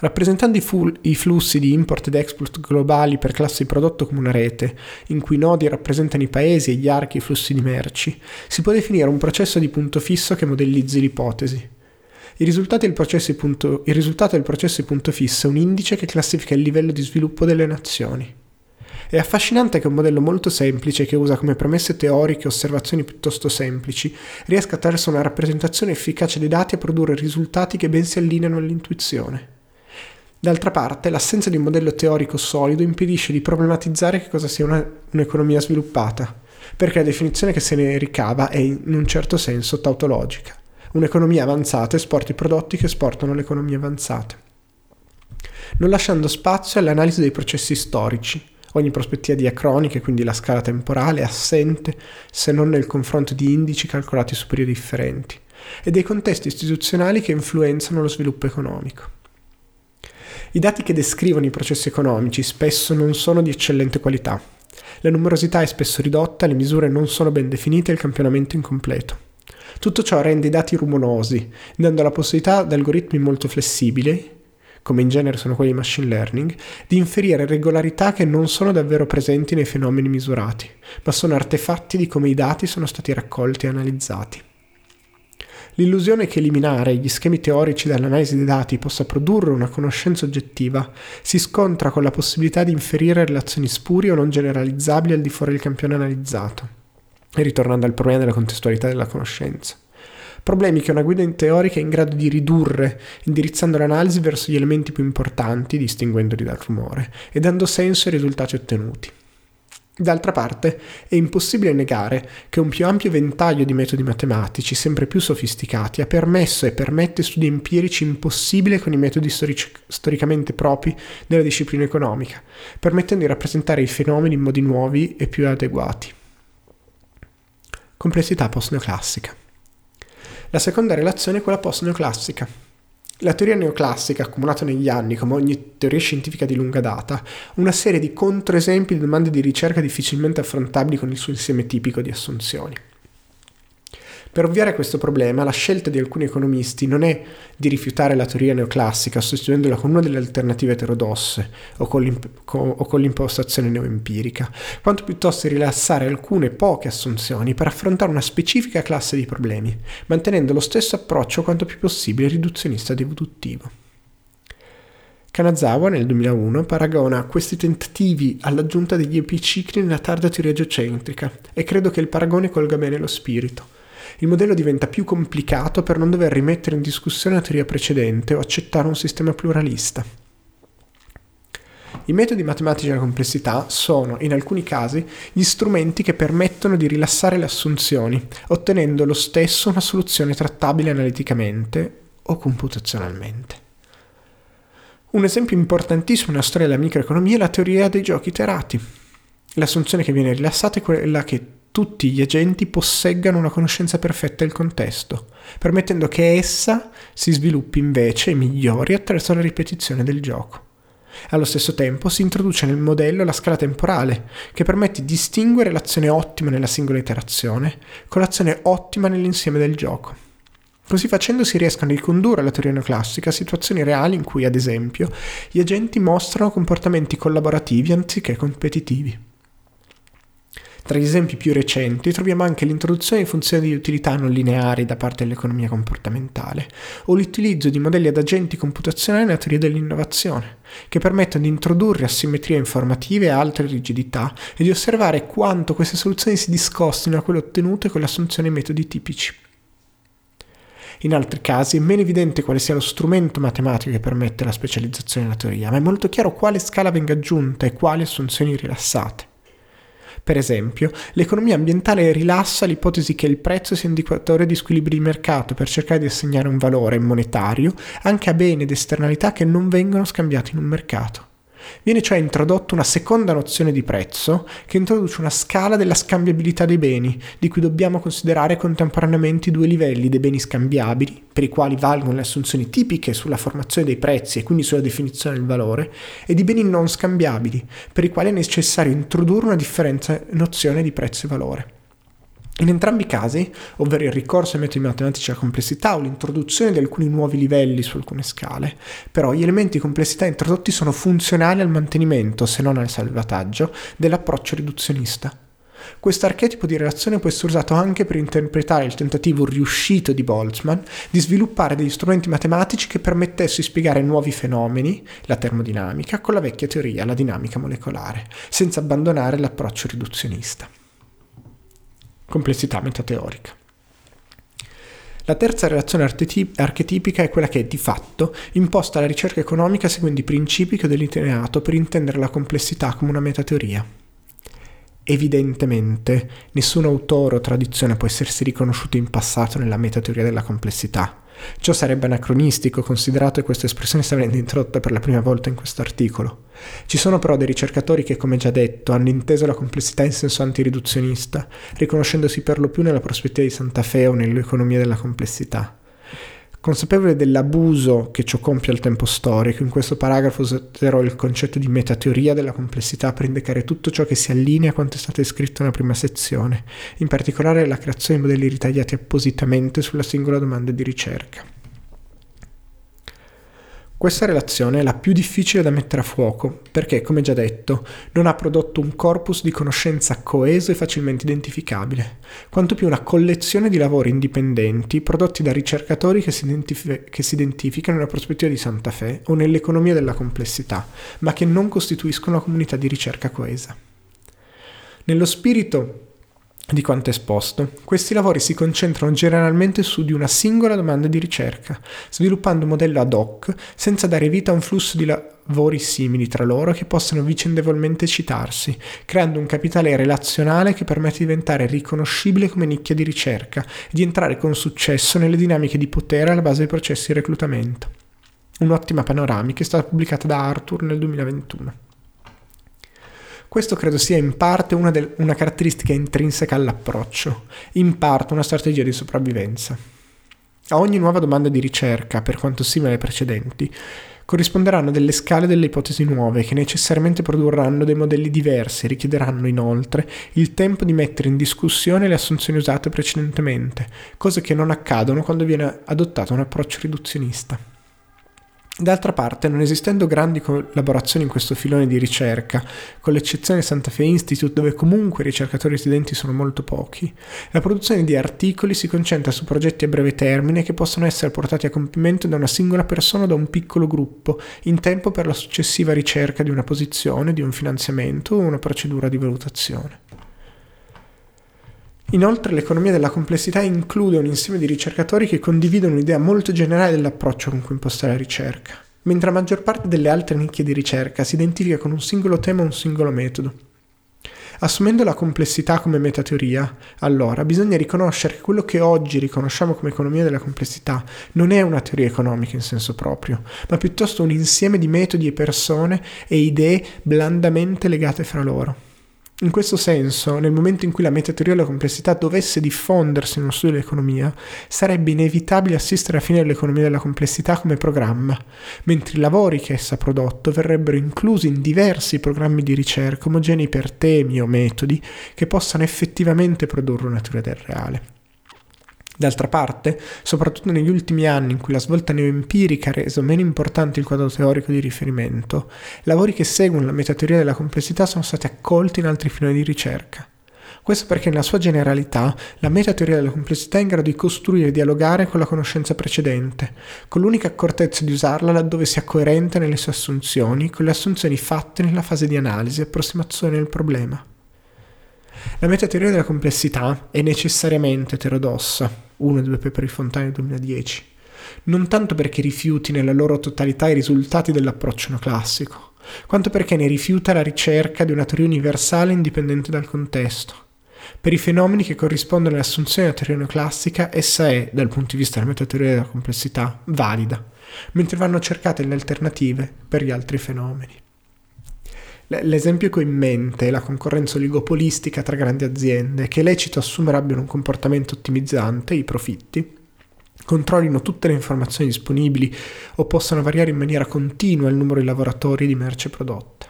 A: Rappresentando i, fu- i, flussi di import ed export globali per classe di prodotto come una rete, in cui i nodi rappresentano i paesi e gli archi i flussi di merci, si può definire un processo di punto fisso che modellizzi l'ipotesi. Il risultato punto, risultato del processo di punto fisso è un indice che classifica il livello di sviluppo delle nazioni. È affascinante che un modello molto semplice, che usa come premesse teoriche osservazioni piuttosto semplici, riesca attraverso una rappresentazione efficace dei dati a produrre risultati che ben si allineano all'intuizione. D'altra parte, l'assenza di un modello teorico solido impedisce di problematizzare che cosa sia una, un'economia sviluppata, perché la definizione che se ne ricava è in un certo senso tautologica. Un'economia avanzata esporta i prodotti che esportano le economie avanzate, non lasciando spazio all'analisi dei processi storici, Ogni prospettiva diacronica, quindi la scala temporale, è assente se non nel confronto di indici calcolati su periodi differenti e dei contesti istituzionali che influenzano lo sviluppo economico. I dati che descrivono i processi economici spesso non sono di eccellente qualità. La numerosità è spesso ridotta, le misure non sono ben definite e il campionamento incompleto. Tutto ciò rende i dati rumorosi, dando la possibilità ad algoritmi molto flessibili come in genere sono quelli di machine learning, di inferire regolarità che non sono davvero presenti nei fenomeni misurati, ma sono artefatti di come i dati sono stati raccolti e analizzati. L'illusione che eliminare gli schemi teorici dall'analisi dei dati possa produrre una conoscenza oggettiva si scontra con la possibilità di inferire relazioni spurie o non generalizzabili al di fuori del campione analizzato, e ritornando al problema della contestualità della conoscenza problemi che una guida in teorica è in grado di ridurre, indirizzando l'analisi verso gli elementi più importanti, distinguendoli dal rumore, e dando senso ai risultati ottenuti. D'altra parte, è impossibile negare che un più ampio ventaglio di metodi matematici, sempre più sofisticati, ha permesso e permette studi empirici impossibili con i metodi storici, storicamente propri della disciplina economica, permettendo di rappresentare i fenomeni in modi nuovi e più adeguati. Complessità post-neoclassica. La seconda relazione è quella post-neoclassica. La teoria neoclassica, accumulata negli anni, come ogni teoria scientifica di lunga data, una serie di controesempi di domande di ricerca difficilmente affrontabili con il suo insieme tipico di assunzioni. Per ovviare a questo problema, la scelta di alcuni economisti non è di rifiutare la teoria neoclassica sostituendola con una delle alternative eterodosse o con, o con l'impostazione neoempirica, quanto piuttosto rilassare alcune poche assunzioni per affrontare una specifica classe di problemi, mantenendo lo stesso approccio quanto più possibile riduzionista ed evolutivo. Kanazawa nel 2001 paragona questi tentativi all'aggiunta degli epicicli nella tarda teoria geocentrica e credo che il paragone colga bene lo spirito il modello diventa più complicato per non dover rimettere in discussione la teoria precedente o accettare un sistema pluralista. I metodi matematici della complessità sono, in alcuni casi, gli strumenti che permettono di rilassare le assunzioni, ottenendo lo stesso una soluzione trattabile analiticamente o computazionalmente. Un esempio importantissimo nella storia della microeconomia è la teoria dei giochi iterati. L'assunzione che viene rilassata è quella che tutti gli agenti posseggano una conoscenza perfetta del contesto, permettendo che essa si sviluppi invece e migliori attraverso la ripetizione del gioco. Allo stesso tempo si introduce nel modello la scala temporale, che permette di distinguere l'azione ottima nella singola iterazione con l'azione ottima nell'insieme del gioco. Così facendo si riescono a ricondurre alla teoria neoclassica situazioni reali in cui, ad esempio, gli agenti mostrano comportamenti collaborativi anziché competitivi. Tra gli esempi più recenti troviamo anche l'introduzione di funzioni di utilità non lineari da parte dell'economia comportamentale o l'utilizzo di modelli ad agenti computazionali nella teoria dell'innovazione, che permettono di introdurre asimmetrie informative e altre rigidità e di osservare quanto queste soluzioni si discostino da quelle ottenute con l'assunzione di metodi tipici. In altri casi è meno evidente quale sia lo strumento matematico che permette la specializzazione della teoria, ma è molto chiaro quale scala venga aggiunta e quali assunzioni rilassate. Per esempio, l'economia ambientale rilassa l'ipotesi che il prezzo sia indicatore di squilibri di mercato per cercare di assegnare un valore monetario anche a beni ed esternalità che non vengono scambiati in un mercato. Viene cioè introdotta una seconda nozione di prezzo che introduce una scala della scambiabilità dei beni, di cui dobbiamo considerare contemporaneamente i due livelli dei beni scambiabili, per i quali valgono le assunzioni tipiche sulla formazione dei prezzi e quindi sulla definizione del valore, e di beni non scambiabili, per i quali è necessario introdurre una differenza nozione di prezzo e valore. In entrambi i casi, ovvero il ricorso ai metodi matematici alla complessità o l'introduzione di alcuni nuovi livelli su alcune scale, però gli elementi di complessità introdotti sono funzionali al mantenimento, se non al salvataggio, dell'approccio riduzionista. Questo archetipo di relazione può essere usato anche per interpretare il tentativo riuscito di Boltzmann di sviluppare degli strumenti matematici che permettessero di spiegare nuovi fenomeni, la termodinamica, con la vecchia teoria, la dinamica molecolare, senza abbandonare l'approccio riduzionista complessità metateorica. La terza relazione archetipica è quella che, di fatto, imposta la ricerca economica seguendo i principi che ho delineato per intendere la complessità come una metateoria. Evidentemente, nessun autore o tradizione può essersi riconosciuto in passato nella metateoria della complessità, Ciò sarebbe anacronistico, considerato che questa espressione sta venendo introdotta per la prima volta in questo articolo. Ci sono però dei ricercatori che, come già detto, hanno inteso la complessità in senso antiriduzionista, riconoscendosi per lo più nella prospettiva di Santa Fe o nell'economia della complessità. Consapevole dell'abuso che ciò compie al tempo storico, in questo paragrafo userò il concetto di metateoria della complessità per indicare tutto ciò che si allinea a quanto è stato scritto nella prima sezione, in particolare la creazione di modelli ritagliati appositamente sulla singola domanda di ricerca. Questa relazione è la più difficile da mettere a fuoco perché, come già detto, non ha prodotto un corpus di conoscenza coeso e facilmente identificabile, quanto più una collezione di lavori indipendenti prodotti da ricercatori che si, identif- che si identificano nella prospettiva di Santa Fe o nell'economia della complessità, ma che non costituiscono una comunità di ricerca coesa. Nello spirito di quanto esposto, questi lavori si concentrano generalmente su di una singola domanda di ricerca, sviluppando un modello ad hoc senza dare vita a un flusso di lavori simili tra loro che possano vicendevolmente citarsi, creando un capitale relazionale che permette di diventare riconoscibile come nicchia di ricerca e di entrare con successo nelle dinamiche di potere alla base dei processi di reclutamento. Un'ottima panoramica è stata pubblicata da Arthur nel 2021. Questo credo sia in parte una, del, una caratteristica intrinseca all'approccio, in parte una strategia di sopravvivenza. A ogni nuova domanda di ricerca, per quanto simile alle precedenti, corrisponderanno delle scale delle ipotesi nuove che necessariamente produrranno dei modelli diversi e richiederanno inoltre il tempo di mettere in discussione le assunzioni usate precedentemente, cose che non accadono quando viene adottato un approccio riduzionista. D'altra parte, non esistendo grandi collaborazioni in questo filone di ricerca, con l'eccezione Santa Fe Institute dove comunque i ricercatori residenti sono molto pochi, la produzione di articoli si concentra su progetti a breve termine che possono essere portati a compimento da una singola persona o da un piccolo gruppo, in tempo per la successiva ricerca di una posizione, di un finanziamento o una procedura di valutazione. Inoltre l'economia della complessità include un insieme di ricercatori che condividono un'idea molto generale dell'approccio con cui impostare la ricerca, mentre la maggior parte delle altre nicchie di ricerca si identifica con un singolo tema o un singolo metodo. Assumendo la complessità come metateoria, allora bisogna riconoscere che quello che oggi riconosciamo come economia della complessità non è una teoria economica in senso proprio, ma piuttosto un insieme di metodi e persone e idee blandamente legate fra loro. In questo senso, nel momento in cui la metateoria della complessità dovesse diffondersi nello studio dell'economia, sarebbe inevitabile assistere alla fine dell'economia della complessità come programma, mentre i lavori che essa ha prodotto verrebbero inclusi in diversi programmi di ricerca omogenei per temi o metodi che possano effettivamente produrre una teoria del reale. D'altra parte, soprattutto negli ultimi anni in cui la svolta neoempirica ha reso meno importante il quadro teorico di riferimento, lavori che seguono la metateoria della complessità sono stati accolti in altri filoni di ricerca. Questo perché nella sua generalità la metateoria della complessità è in grado di costruire e dialogare con la conoscenza precedente, con l'unica accortezza di usarla laddove sia coerente nelle sue assunzioni, con le assunzioni fatte nella fase di analisi e approssimazione del problema. La metateoria della complessità è necessariamente eterodossa, 1 2 Peperi Fontana 2010, non tanto perché rifiuti nella loro totalità i risultati dell'approccio neoclassico, quanto perché ne rifiuta la ricerca di una teoria universale indipendente dal contesto. Per i fenomeni che corrispondono alle assunzioni della teoria neoclassica, essa è, dal punto di vista della metateoria della complessità, valida, mentre vanno cercate le alternative per gli altri fenomeni. L'esempio che ho in mente è la concorrenza oligopolistica tra grandi aziende, che è lecito assumere abbiano un comportamento ottimizzante, i profitti, controllino tutte le informazioni disponibili o possano variare in maniera continua il numero di lavoratori di merce prodotta.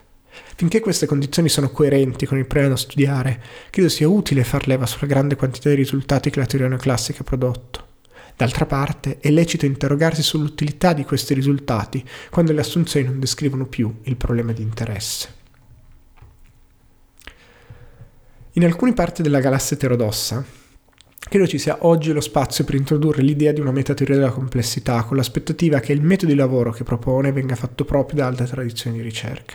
A: Finché queste condizioni sono coerenti con il problema da studiare, credo sia utile far leva sulla grande quantità di risultati che la teoria neoclassica ha prodotto. D'altra parte, è lecito interrogarsi sull'utilità di questi risultati quando le assunzioni non descrivono più il problema di interesse. In alcune parti della galassia eterodossa, credo ci sia oggi lo spazio per introdurre l'idea di una metateoria della complessità con l'aspettativa che il metodo di lavoro che propone venga fatto proprio da altre tradizioni di ricerca.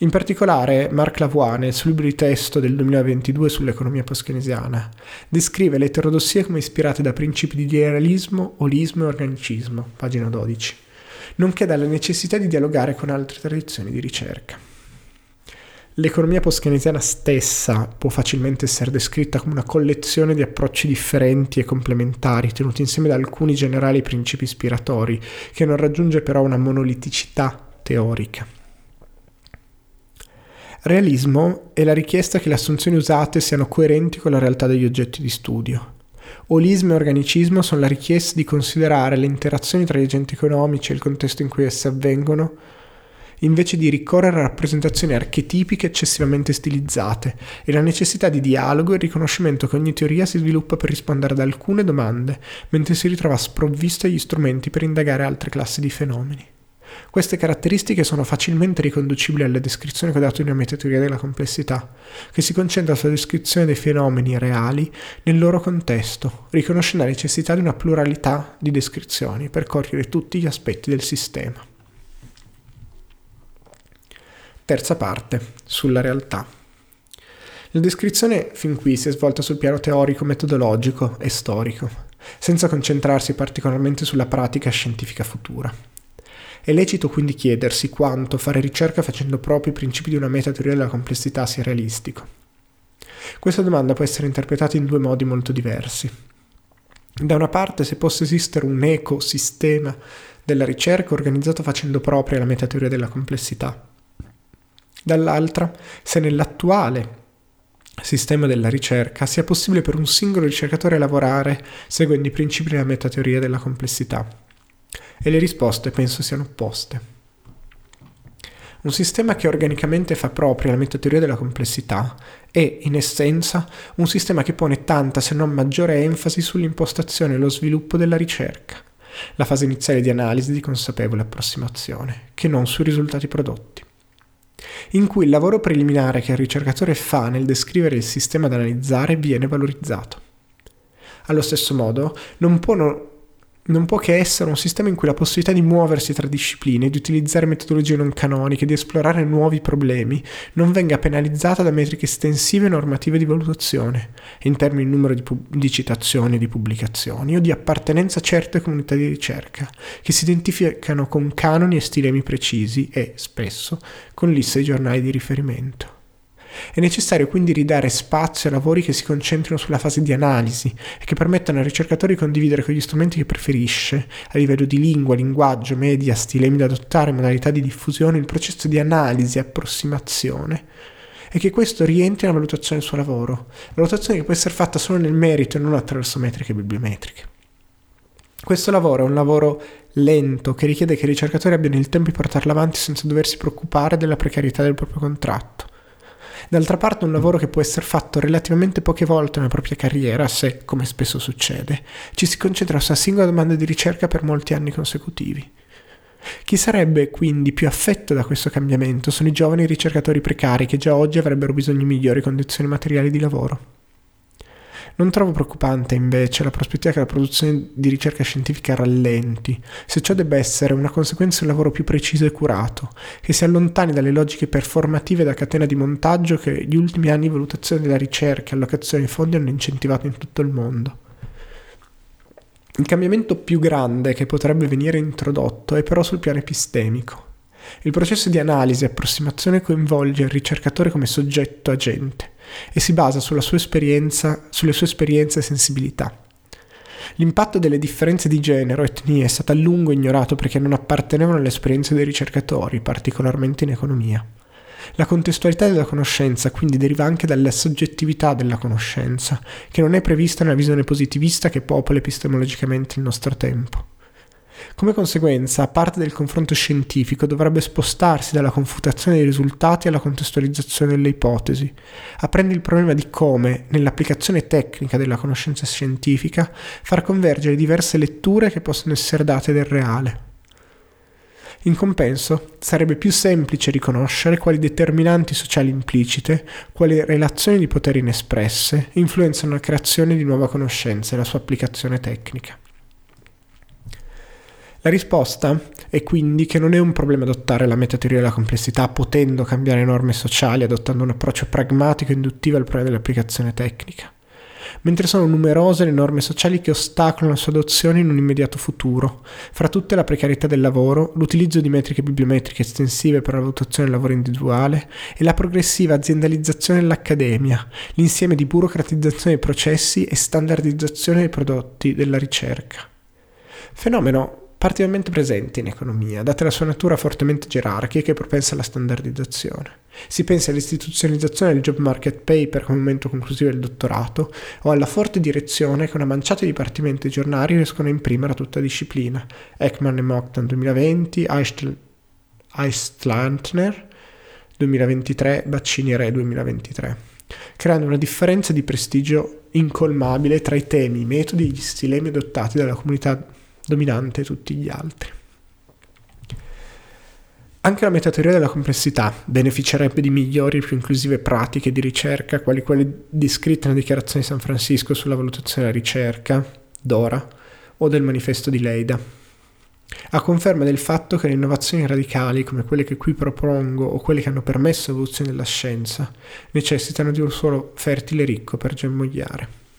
A: In particolare, Marc Lavoie, nel suo libro di testo del 2022 sull'economia post-keynesiana, descrive le eterodossie come ispirate da principi di idealismo, olismo e organicismo, pagina 12, nonché dalla necessità di dialogare con altre tradizioni di ricerca. L'economia post-keynesiana stessa può facilmente essere descritta come una collezione di approcci differenti e complementari, tenuti insieme da alcuni generali principi ispiratori, che non raggiunge però una monoliticità teorica. Realismo è la richiesta che le assunzioni usate siano coerenti con la realtà degli oggetti di studio. Olismo e organicismo sono la richiesta di considerare le interazioni tra gli agenti economici e il contesto in cui esse avvengono, invece di ricorrere a rappresentazioni archetipiche eccessivamente stilizzate, e la necessità di dialogo e il riconoscimento che ogni teoria si sviluppa per rispondere ad alcune domande, mentre si ritrova sprovvista gli strumenti per indagare altre classi di fenomeni. Queste caratteristiche sono facilmente riconducibili alle descrizioni che ho dato in una metateoria della complessità, che si concentra sulla descrizione dei fenomeni reali nel loro contesto, riconoscendo la necessità di una pluralità di descrizioni per cogliere tutti gli aspetti del sistema. Terza parte, sulla realtà. La descrizione fin qui si è svolta sul piano teorico, metodologico e storico, senza concentrarsi particolarmente sulla pratica scientifica futura. È lecito quindi chiedersi quanto fare ricerca facendo proprio i principi di una metateoria della complessità sia realistico. Questa domanda può essere interpretata in due modi molto diversi. Da una parte, se possa esistere un ecosistema della ricerca organizzato facendo propria la metateoria della complessità. Dall'altra, se nell'attuale sistema della ricerca sia possibile per un singolo ricercatore lavorare seguendo i principi della metateoria della complessità e le risposte penso siano opposte. Un sistema che organicamente fa propria la metateoria della complessità è, in essenza, un sistema che pone tanta se non maggiore enfasi sull'impostazione e lo sviluppo della ricerca, la fase iniziale di analisi di consapevole approssimazione, che non sui risultati prodotti, in cui il lavoro preliminare che il ricercatore fa nel descrivere il sistema da analizzare viene valorizzato. Allo stesso modo, non può non può che essere un sistema in cui la possibilità di muoversi tra discipline, di utilizzare metodologie non canoniche, di esplorare nuovi problemi, non venga penalizzata da metriche estensive e normative di valutazione, in termini di numero di, pub- di citazioni di pubblicazioni, o di appartenenza a certe comunità di ricerca, che si identificano con canoni e stilemi precisi e, spesso, con liste di giornali di riferimento. È necessario quindi ridare spazio a lavori che si concentrino sulla fase di analisi e che permettano al ricercatore di condividere con gli strumenti che preferisce, a livello di lingua, linguaggio, media, stilemi da adottare, modalità di diffusione, il processo di analisi e approssimazione e che questo rientri nella valutazione del suo lavoro, valutazione che può essere fatta solo nel merito e non attraverso metriche bibliometriche. Questo lavoro è un lavoro lento che richiede che i ricercatori abbiano il tempo di portarlo avanti senza doversi preoccupare della precarietà del proprio contratto. D'altra parte un lavoro che può essere fatto relativamente poche volte nella propria carriera, se, come spesso succede, ci si concentra su una singola domanda di ricerca per molti anni consecutivi. Chi sarebbe quindi più affetto da questo cambiamento sono i giovani ricercatori precari che già oggi avrebbero bisogno di migliori condizioni materiali di lavoro. Non trovo preoccupante invece la prospettiva che la produzione di ricerca scientifica rallenti, se ciò debba essere una conseguenza di un lavoro più preciso e curato, che si allontani dalle logiche performative da catena di montaggio che gli ultimi anni di valutazione della ricerca e allocazione di fondi hanno incentivato in tutto il mondo. Il cambiamento più grande che potrebbe venire introdotto è però sul piano epistemico. Il processo di analisi e approssimazione coinvolge il ricercatore come soggetto agente e si basa sulla sua esperienza, sulle sue esperienze e sensibilità. L'impatto delle differenze di genere o etnie è stato a lungo ignorato perché non appartenevano alle esperienze dei ricercatori, particolarmente in economia. La contestualità della conoscenza quindi deriva anche dalla soggettività della conoscenza, che non è prevista nella visione positivista che popola epistemologicamente il nostro tempo. Come conseguenza, parte del confronto scientifico dovrebbe spostarsi dalla confutazione dei risultati alla contestualizzazione delle ipotesi, aprendo il problema di come, nell'applicazione tecnica della conoscenza scientifica, far convergere diverse letture che possono essere date del reale. In compenso, sarebbe più semplice riconoscere quali determinanti sociali implicite, quali relazioni di potere inespresse influenzano la creazione di nuova conoscenza e la sua applicazione tecnica. La risposta è quindi che non è un problema adottare la metateoria della complessità potendo cambiare norme sociali adottando un approccio pragmatico e induttivo al problema dell'applicazione tecnica, mentre sono numerose le norme sociali che ostacolano la sua adozione in un immediato futuro, fra tutte la precarietà del lavoro, l'utilizzo di metriche bibliometriche estensive per la valutazione del lavoro individuale e la progressiva aziendalizzazione dell'accademia, l'insieme di burocratizzazione dei processi e standardizzazione dei prodotti della ricerca. Fenomeno particolarmente presente in economia, data la sua natura fortemente gerarchica e propensa alla standardizzazione. Si pensa all'istituzionalizzazione del job market paper come momento conclusivo del dottorato o alla forte direzione che una manciata di dipartimenti giornali riescono a imprimere a tutta disciplina. Ekman e Mockton 2020, Eistlantner 2023, Baccini Re 2023, creando una differenza di prestigio incolmabile tra i temi, i metodi e gli stilemi adottati dalla comunità dominante tutti gli altri. Anche la metateoria della complessità beneficerebbe di migliori e più inclusive pratiche di ricerca, quali quelle descritte nella dichiarazione di San Francisco sulla valutazione della ricerca, Dora, o del manifesto di Leida, a conferma del fatto che le innovazioni radicali, come quelle che qui propongo o quelle che hanno permesso l'evoluzione della scienza, necessitano di un suolo fertile e ricco per germogliare.